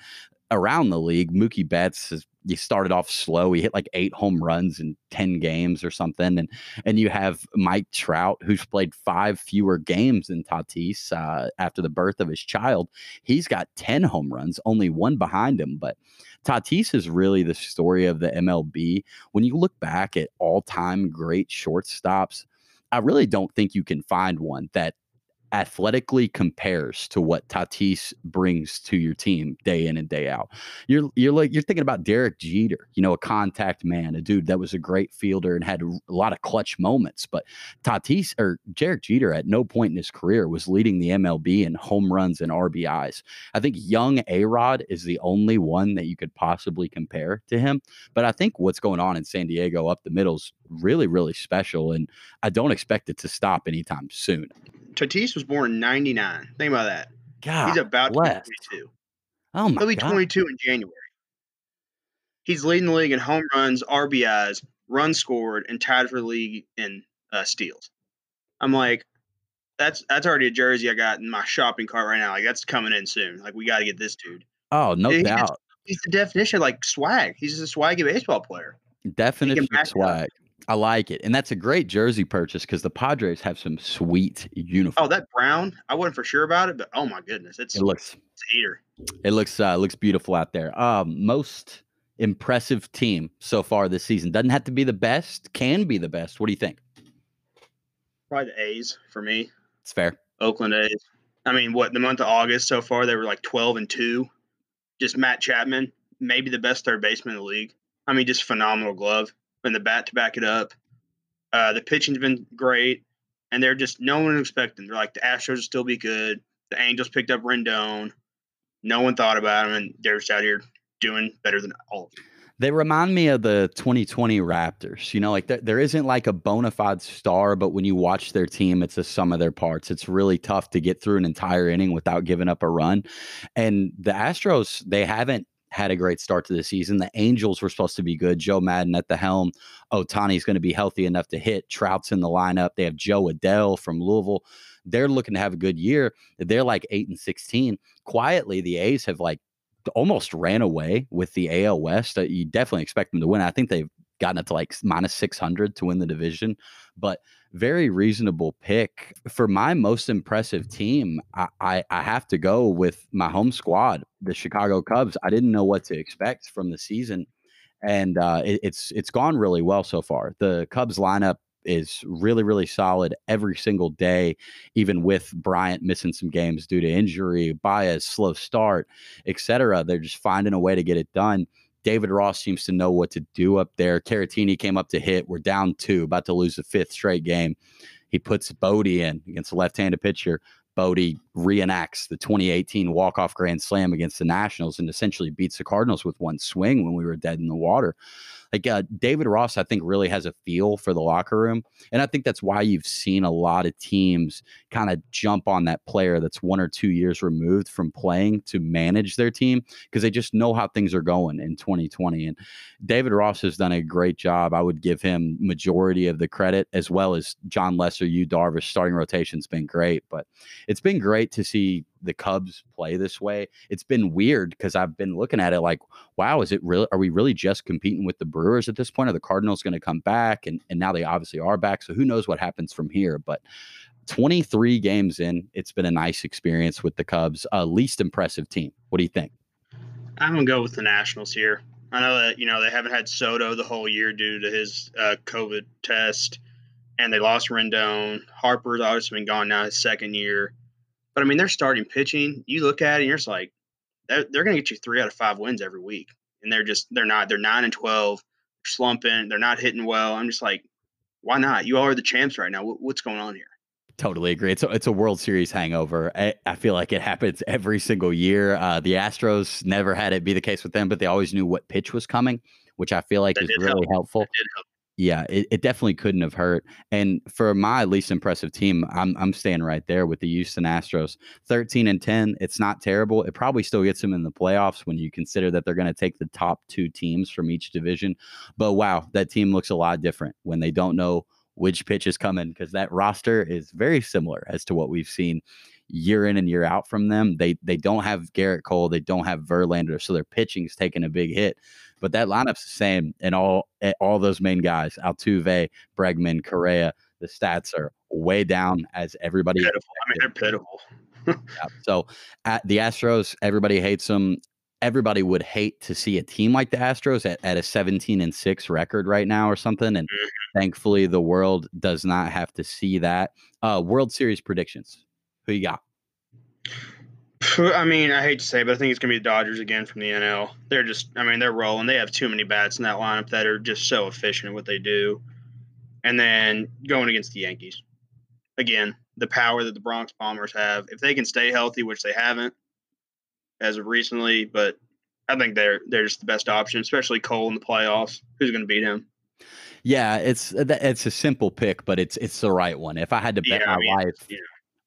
around the league. Mookie Betts has he started off slow. He hit like eight home runs in 10 games or something. And and you have Mike Trout, who's played five fewer games than Tatis uh, after the birth of his child. He's got 10 home runs, only one behind him. But Tatis is really the story of the MLB. When you look back at all-time great shortstops, I really don't think you can find one that athletically compares to what Tatis brings to your team day in and day out. You're you're like you're thinking about Derek Jeter, you know, a contact man, a dude that was a great fielder and had a lot of clutch moments. But Tatis or Derek Jeter at no point in his career was leading the MLB in home runs and RBIs. I think young A Rod is the only one that you could possibly compare to him. But I think what's going on in San Diego up the middle is really, really special. And I don't expect it to stop anytime soon. Tatis was born in '99. Think about that. God, he's about blessed. to be 22. Oh my He'll be God. 22 in January. He's leading the league in home runs, RBIs, runs scored, and tied for the league in uh, steals. I'm like, that's that's already a jersey I got in my shopping cart right now. Like that's coming in soon. Like we got to get this dude. Oh, no He- doubt. He's the definition of like swag. He's just a swaggy baseball player. Definition of it up. swag. I like it. And that's a great jersey purchase because the Padres have some sweet uniforms. Oh, that brown. I wasn't for sure about it, but oh my goodness, it's, it looks it's eater. it looks uh, looks beautiful out there. Um, most impressive team so far this season. Doesn't have to be the best, can be the best. What do you think? Probably the A's for me. It's fair. Oakland A's. I mean, what the month of August so far they were like twelve and two. Just Matt Chapman, maybe the best third baseman in the league. I mean, just phenomenal glove and the bat to back it up. Uh, the pitching's been great, and they're just no one expecting. They're like the Astros will still be good. The Angels picked up Rendon. No one thought about them, and they're just out here doing better than all of them. They remind me of the 2020 Raptors. You know, like there, there isn't like a bona fide star, but when you watch their team, it's a sum of their parts. It's really tough to get through an entire inning without giving up a run. And the Astros, they haven't had a great start to the season. The Angels were supposed to be good. Joe Maddon at the helm. Otani's going to be healthy enough to hit. Trout's in the lineup. They have Jo Adell from Louisville. They're looking to have a good year. They're like eight and sixteen. Quietly, the A's have like almost ran away with the AL West. Uh, you definitely expect them to win. I think they've gotten up to like minus 600 to win the division, but very reasonable pick. For my most impressive team, I, I, I have to go with my home squad, the Chicago Cubs. I didn't know what to expect from the season, and uh, it, it's it's gone really well so far. The Cubs lineup is really really solid every single day even with Bryant missing some games due to injury Baez slow start etc they're just finding a way to get it done David Ross seems to know what to do up there. Caratini came up to hit. We're down two about to lose the fifth straight game. He puts Bote in against a left-handed pitcher. Bote reenacts the 2018 walk-off grand slam against the Nationals and essentially beats the Cardinals with one swing when we were dead in the water. Like uh, David Ross, I think really has a feel for the locker room, and I think that's why you've seen a lot of teams kind of jump on that player that's one or two years removed from playing to manage their team because they just know how things are going in 2020. And David Ross has done a great job. I would give him majority of the credit as well as Jon Lester, Yu Darvish. Starting rotation's been great, but it's been great to see the Cubs play this way. It's been weird because I've been looking at it like, wow, is it really? Are we really just competing with the Brewers at this point? Are the Cardinals going to come back? And and now they obviously are back. So who knows what happens from here? But 23 games in, it's been a nice experience with the Cubs. Uh, least impressive team. What do you think? I'm gonna go with the Nationals here. I know that you know they haven't had Soto the whole year due to his uh, COVID test, and they lost Rendon. Harper's obviously been gone now his second year. But I mean, they're starting pitching. You look at it, and you're just like, they're, they're going to get you three out of five wins every week, and they're just they're not. They're nine and twelve. They're slumping. They're not hitting well. I'm just like, why not? You all are the champs right now. What, what's going on here? Totally agree. It's a, it's a World Series hangover. I, I feel like it happens every single year. Uh, the Astros never had it be the case with them, but they always knew what pitch was coming, which I feel like That is really help. helpful. Help. Yeah, it, it definitely couldn't have hurt. And for my least impressive team, I'm I'm staying right there with the Houston Astros. 13 and 10, it's not terrible. It probably still gets them in the playoffs when you consider that they're going to take the top two teams from each division. But wow, that team looks a lot different when they don't know which pitch is coming because that roster is very similar as to what we've seen year in and year out from them. They they don't have Gerrit Cole, they don't have Verlander, so their pitching's taking a big hit. But that lineup's the same, and all all those main guys, Altuve, Bregman, Correa, the stats are way down as everybody. Pitiful. I mean, they're pitiful. [laughs] Yeah. So at the Astros, everybody hates them. Everybody would hate to see a team like the Astros at, at a 17 and 6 record right now or something. And Mhm. thankfully, the world does not have to see that. Uh, World Series predictions. Who you got? I mean, I hate to say, it, but I think it's gonna be the Dodgers again from the NL. They're just, I mean, they're rolling. They have too many bats in that lineup that are just so efficient at what they do. And then going against the Yankees, again, the power that the Bronx Bombers have. If they can stay healthy, which they haven't as of recently, but I think they're they're just the best option, especially Cole in the playoffs. Who's gonna beat him? Yeah, it's it's a simple pick, but it's it's the right one. If I had to bet Yeah, I my mean, life yeah.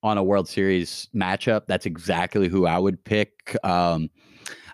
On a World Series matchup, that's exactly who I would pick. Um,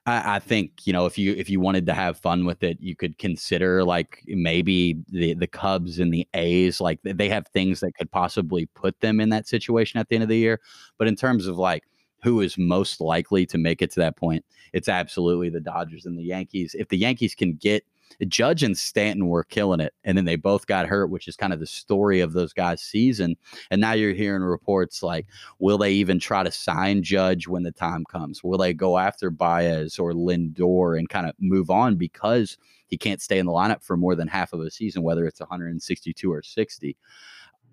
I, I think you know if you if you wanted to have fun with it, you could consider like maybe the the Cubs and the A's. Like they have things that could possibly put them in that situation at the end of the year. But in terms of like who is most likely to make it to that point, it's absolutely the Dodgers and the Yankees. If the Yankees can get Judge and Stanton were killing it, and then they both got hurt, which is kind of the story of those guys' season. And now you're hearing reports like, will they even try to sign Judge when the time comes? Will they go after Baez or Lindor and kind of move on because he can't stay in the lineup for more than half of a season, whether it's 162 or 60?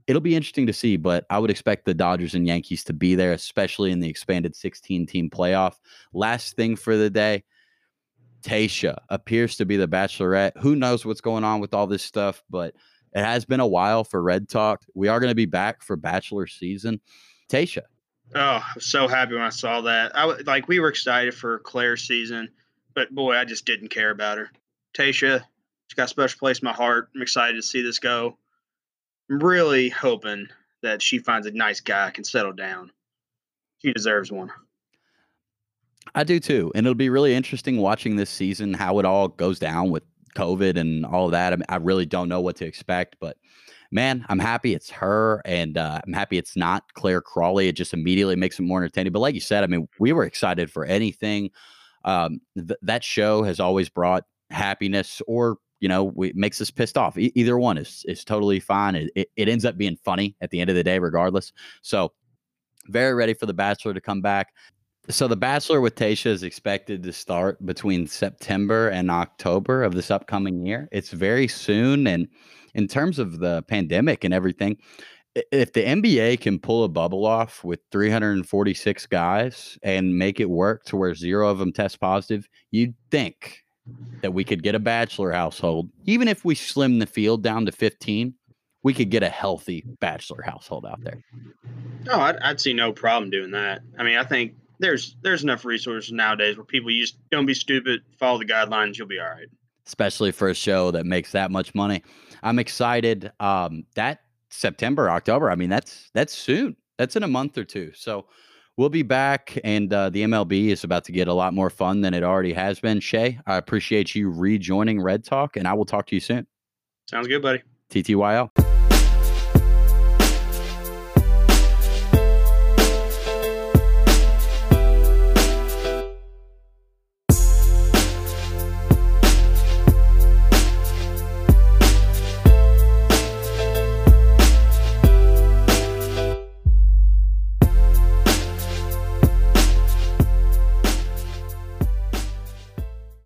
It'll be interesting to see, but I would expect the Dodgers and Yankees to be there, especially in the expanded 16 team playoff. Last thing for the day. Tayshia appears to be the bachelorette. Who knows what's going on with all this stuff, but it has been a while for Red Talk. We are going to be back for Bachelor season. Tayshia, Oh, I was so happy when I saw that. I like we were excited for Clare's season, but boy, I just didn't care about her. Tayshia, she's got a special place in my heart. I'm excited to see this go. I'm really hoping that she finds a nice guy can settle down. She deserves one. I do too. And it'll be really interesting watching this season how it all goes down with COVID and all that. I, mean, I really don't know what to expect, but man, I'm happy it's her and uh, I'm happy it's not Clare Crawley. It just immediately makes it more entertaining. But like you said, I mean, we were excited for anything. Um, th- that show has always brought happiness or you know we, makes us pissed off e- either one is is totally fine it, it, it ends up being funny at the end of the day regardless so very ready for the bachelor to come back so the Bachelor with Tayshia is expected to start between September and October of this upcoming year. It's very soon, and in terms of the pandemic and everything, if the NBA can pull a bubble off with 346 guys and make it work to where zero of them test positive, you'd think that we could get a Bachelor household, even if we slim the field down to 15. we could get a healthy bachelor household out there. No, I'd, I'd see no problem doing that. I mean, I think there's there's enough resources nowadays where people use don't be stupid, follow the guidelines, you'll be all right. Especially for a show that makes that much money. I'm excited. Um, that September, October. I mean, that's that's soon. That's in a month or two. So we'll be back, and uh, the MLB is about to get a lot more fun than it already has been. Shay, I appreciate you rejoining Red Talk, and I will talk to you soon. Sounds good, buddy. TTYL.